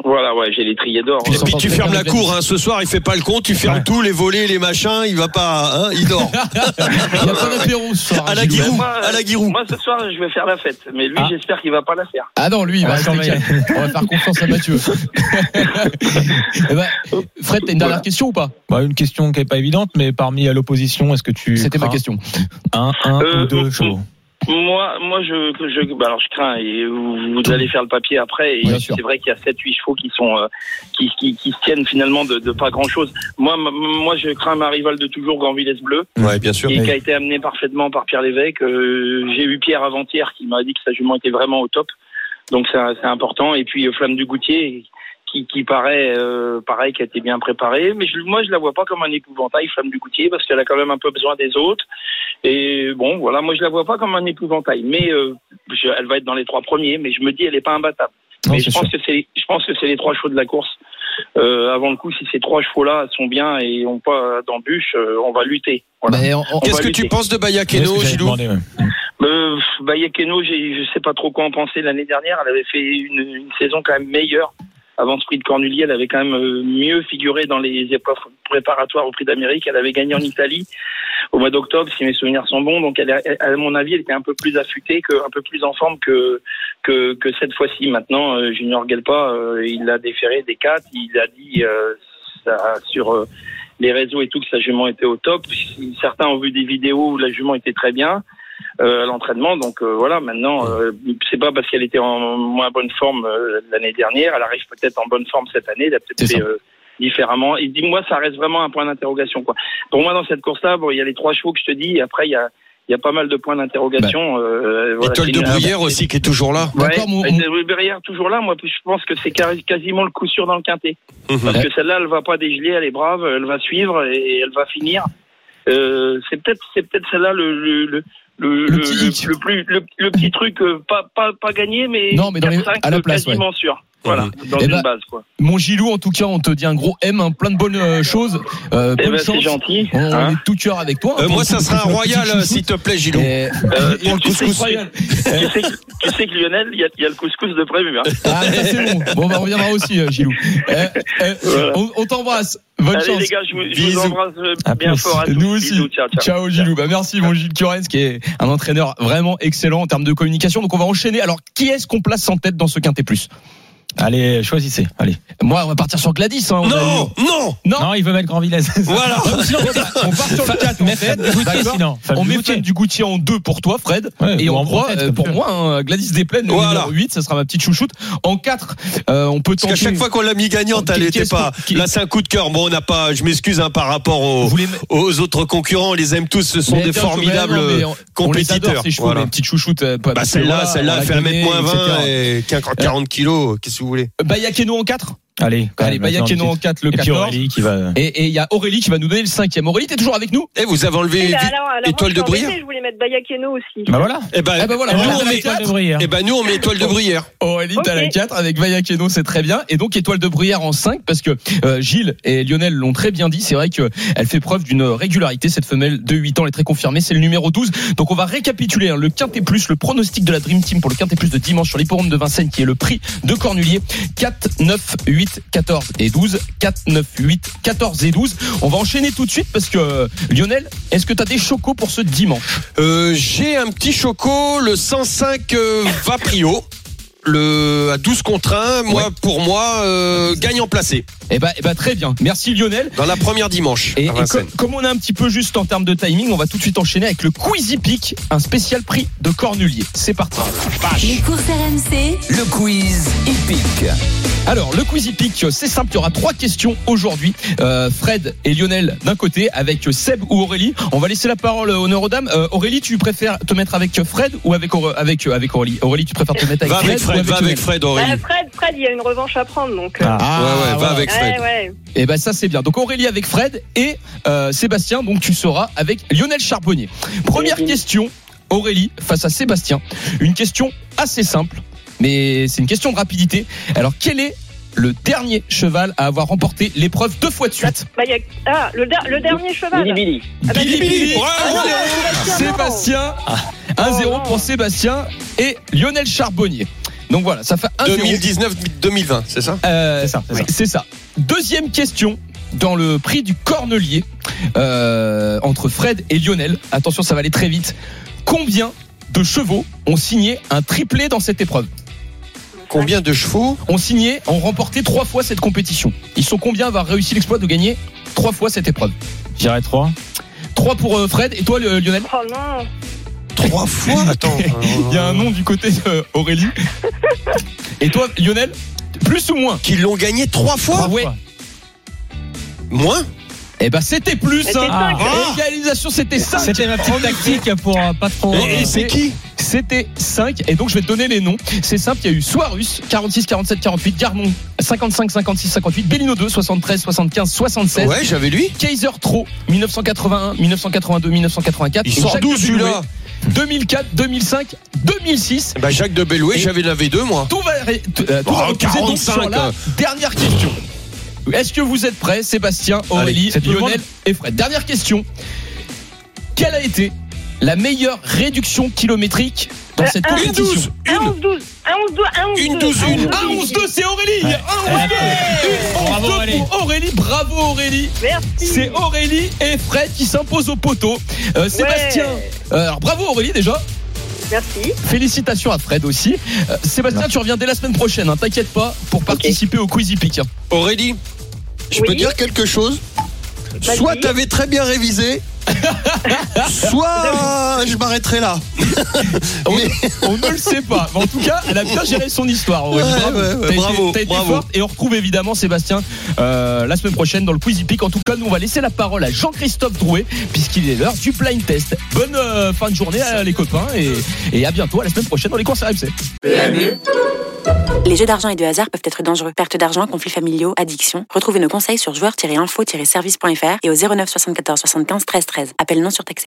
Voilà, ouais, j'ai les triers d'or. Et Euh, puis tu fermes la cour, hein. ce soir il fait pas le con, tu fermes tout, les volets, les machins, il va pas, hein, il dort. *laughs* Il n'y a pas d'apéro ce soir. À la Gilou. Giroud, moi, à la Giroud. Moi, ce soir, je vais faire la fête. Mais lui, Ah. j'espère qu'il va pas la faire. Ah non, lui, il va calme. On va faire confiance à Mathieu. *laughs* Eh ben, Fred, t'as une dernière question ou pas? Bah, une question qui n'est pas évidente, mais parmi à l'opposition, est-ce que tu. C'était ma question. Un, un Euh, ou deux euh, chevaux? Moi, moi, je, je, bah alors je crains et vous, vous allez faire le papier après. Et c'est vrai qu'il y a 7-8 chevaux qui sont, euh, qui, qui, qui se tiennent finalement de, de pas grand chose. Moi, m- moi, je crains ma rivale de toujours, Granvillès Bleu, Ouais, bien sûr. et qui a été amenée parfaitement par Pierre Lévesque. Euh, J'ai eu Pierre avant-hier qui m'a dit que sa jument était vraiment au top. Donc c'est c'est important. Et puis euh, Flamme du Goutier, qui, qui paraît euh, pareil, qui a été bien préparée. Mais je, moi, je la vois pas comme un épouvantail, Flamme du Goutier, parce qu'elle a quand même un peu besoin des autres. Et bon, voilà, moi, je la vois pas comme un épouvantail. Mais euh, je- elle va être dans les trois premiers. Mais je me dis, elle est pas imbattable. Non, mais je pense que c'est, je pense que c'est les trois chevaux de la course. Euh, avant le coup, si ces trois chevaux-là sont bien et ont pas d'embûche, euh, on va lutter. Voilà. Qu'est-ce que tu penses de Bayakeno, Gilou. Euh, j'ai- je sais pas trop quoi en penser l'année dernière. Elle avait fait une, une saison quand même meilleure. Avant ce prix de Cornulier, elle avait quand même euh, mieux figuré dans les épreuves préparatoires au prix d'Amérique. Elle avait gagné en Italie au mois d'octobre, si mes souvenirs sont bons. Donc, elle, à mon avis, elle était un peu plus affûtée, que, un peu plus en forme que que, que cette fois-ci. Maintenant, euh, Junior Gelpa, euh, il a déféré des quatre. Il a dit euh, ça, sur les réseaux et tout que sa jument était au top. Certains ont vu des vidéos où la jument était très bien à l'entraînement. Donc euh, voilà, maintenant, euh, c'est pas parce qu'elle était en moins bonne forme euh, l'année dernière, elle arrive peut-être en bonne forme cette année, elle a peut-être fait euh, différemment. Et dis-moi, ça reste vraiment un point d'interrogation. quoi. Pour moi, dans cette course-là, bon, il y a les trois chevaux que je te dis, et après, il y a, il y a pas mal de points d'interrogation. euh, voilà, Étoile de Bruyère aussi qui est toujours là. Ouais, mon- de Bruyère toujours là. Moi, je pense que c'est quasi- quasiment le coup sûr dans le quintet. Mhm. Parce que celle-là, elle va pas dégeler, elle est brave, elle va suivre et elle va finir. Euh, c'est peut-être, c'est peut-être celle-là le le le le, Le petit le plus le, le petit truc euh, pas pas pas gagné mais Non, mais dans les- 4-5, à la place, quasiment sûr. Voilà, dans Eh une ben, base quoi. Mon Gilou, en tout cas, on te dit un gros M, hein, plein de bonnes euh, choses. Euh, Eh bonne ben, chance. gentil. On, hein. est tout cœur avec toi. Euh, Pour moi, ça sera un royal, euh, s'il te plaît, Gilou. Et- Euh, pour le tu, sais, couscous. Royal. *laughs* tu, sais, que- tu sais que Lionel, il y a, il y a le couscous de prévu. Hein. Ah, ça c'est bon. Bon, bah, on reviendra aussi, euh, Gilou. Voilà. on on t'embrasse. Bonne Allez chance. les gars, je vous, je Bisous. vous embrasse euh, À bien fort à tous. Nous aussi. Bisous, ciao, ciao. Ciao Gilou. Bah merci mon Gilles Curens qui est un entraîneur vraiment excellent en termes de communication. Donc on va enchaîner. Alors qui est-ce qu'on place en tête dans ce quintet plus? Allez, choisissez. Allez. Moi on va partir sur Gladys. Hein, on Non, non, non. Non, il veut mettre Grand Villesse. voilà. Sinon, *laughs* on part sur le 4 en Mais tête. Fred Goutier, sinon. On met. Fred du Goutier en 2 pour toi Fred Ouais, et en en 3 tête, euh, pour moi hein, Gladys Desplaines le Voilà. numéro 8 ça sera ma petite chouchoute en 4 on peut Parce qu'à tenter chaque fois qu'on l'a mis gagnante, elle Qu'est-ce était pas. qui- Là, c'est un coup de cœur. Bon, on n'a pas. Je m'excuse hein, par rapport aux, aux autres concurrents. On les aime tous. Ce sont Mais des formidables on- les adore, compétiteurs. ces chevaux, Voilà. les petites chouchoutes euh, Bah, celle-là, voilà, celle-là, on elle l'a fait 1 gagné, mètre moins 20 etc. et 40 kilos. Que vous voulez. Bayakeno en 4 Allez, quand Allez Bayakeno en une 4 le petite- Et puis 14 Aurélie qui va. et et il y a Aurélie qui va nous donner le cinquième Aurélie t'es toujours avec nous Eh, vous avez enlevé alors, alors, étoile moi, de bruyère Je voulais mettre Bayakeno aussi. Bah voilà. Eh ben, Ah bah voilà, nous, on met, étoile de bruyère. eh ben, nous, on met étoile de bruyère. Aurélie, t'as la 4 avec Bayakeno, c'est très bien. Et donc, étoile de bruyère en 5 parce que euh, Gilles et Lionel l'ont très bien dit. C'est vrai qu'elle fait preuve d'une régularité. Cette femelle de 8 ans, elle est très confirmée. C'est le numéro 12. Donc, on va récapituler hein, le Quintet Plus, le pronostic de la Dream Team pour le Quintet Plus de dimanche sur l'hipporome de Vincennes qui est le prix de Cornulier. 4, 9, 8, 14 et 12. 4, 9, 8, 14 et 12. On va enchaîner tout de suite parce que euh, Lionel, est-ce que t'as des chocos pour ce dimanche? Euh, J'ai un petit choco, le 105 euh, Vaprio. Le, à 12 contre 1, moi, Ouais. pour moi, euh, gagnant placé. Eh ben, eh ben, très bien. Merci Lionel. Dans la première dimanche. Et, comme on est un petit peu juste en termes de timing, on va tout de suite enchaîner avec le Quizy Peak, un spécial prix de Cornulier. C'est parti. Les courses RMC, Le quiz hippique. Alors, le Quizy Peak, c'est simple, il y aura trois questions aujourd'hui. Euh, Fred et Lionel d'un côté, avec Seb ou Aurélie. On va laisser la parole au aux dames. Euh, Aurélie, tu préfères te mettre avec Fred ou avec, Aure- avec, avec Aurélie? Aurélie, tu préfères te mettre avec Va Fred avec Fred, va avec Fred, Bah, Aurélie. Fred, Fred, il y a une revanche à prendre. Donc, euh, Ah, ouais, ouais, va avec Fred. ouais, ouais. Et ben ça c'est bien. Donc Aurélie avec Fred et euh, Sébastien. Donc tu seras avec Lionel Charbonnier. Première question, Aurélie face à Sébastien. Une question assez simple, mais c'est une question de rapidité. Alors quel est le dernier cheval à avoir remporté l'épreuve deux fois de suite Bah, il y a... Ah, le, der- le dernier cheval. Billy Billy. Ah bah, Billy Billy. Ah, non, Sébastien, 1-0 pour Sébastien et Lionel Charbonnier. Donc voilà, ça fait 1-0. 2019-2020, c'est ça? Euh, C'est ça, c'est ça. Deuxième question dans le prix du cornelier euh, entre Fred et Lionel. Attention, ça va aller très vite. Combien de chevaux ont signé un triplé dans cette épreuve? Combien de chevaux? Ont signé, ont remporté trois fois cette compétition. Ils sont combien à avoir réussi l'exploit de gagner trois fois cette épreuve? J'irai 3. Trois pour euh, Fred et toi Lionel? Oh non. Trois fois Attends. *laughs* Il y a un nom du côté d'Aurélie. Et toi Lionel Plus ou moins Qui l'ont gagné trois fois Ouais. Moins Eh ben c'était plus. C'était hein. cinq. Égalisation c'était 5. C'était ma petite tactique pour euh, pas trop. Et, et c'est qui C'était 5 et donc je vais te donner les noms. C'est simple, il y a eu Soirus 46 47 48, Garmon 55 56 58, Bellino 2 73 75 76. Ouais, j'avais lui. Kaiser Tro 1981 1982 1984 Il et sort Jacques d'où de celui-là Belouet, 2004 2005 2006 Bah Jacques de Belloué, j'avais lavé deux moi. tout va, ré- t- euh, tout Oh, va reposer donc 45, sur la hein. dernière question. Est-ce que vous êtes prêts, Sébastien, Aurélie, Allez, tout Lionel et Fred? Dernière question. Quelle a été la meilleure réduction kilométrique dans Euh, cette compétition 12. Un 11-12. Un 11-12. Un 11-12. Une douze, une. 1-11-2, c'est Aurélie 1-11-2 Bravo, 1-11-2 Aurélie. pour Aurélie, bravo Aurélie Merci. c'est Aurélie et Fred qui s'imposent au poteau. Euh, Sébastien, euh, alors bravo Aurélie déjà. Merci. Félicitations à Fred aussi. Euh, Sébastien, tu reviens dès la semaine prochaine, hein, t'inquiète pas, pour participer au Quizy Peak. hein. Aurélie, je peux dire quelque chose? Soit t'avais très bien révisé, *laughs* soit je m'arrêterai là. *laughs* On, Mais- on ne le sait pas. Mais en tout cas, elle a bien géré son histoire. Ouais, bravo. ouais, ouais, T'as été- bravo, été bravo. forte. Et on retrouve évidemment Sébastien euh, la semaine prochaine dans le Quizy Peak. En tout cas, nous on va laisser la parole à Jean-Christophe Drouet puisqu'il est l'heure du blind test. Bonne euh, fin de journée à les copains et, et à bientôt à la semaine prochaine dans les courses RMC. Les jeux d'argent et de hasard peuvent être dangereux. Perte d'argent, conflits familiaux, addiction. Retrouvez nos conseils sur joueurs-info-service.fr et au 09 74 75 13 13. Appel non surtaxé.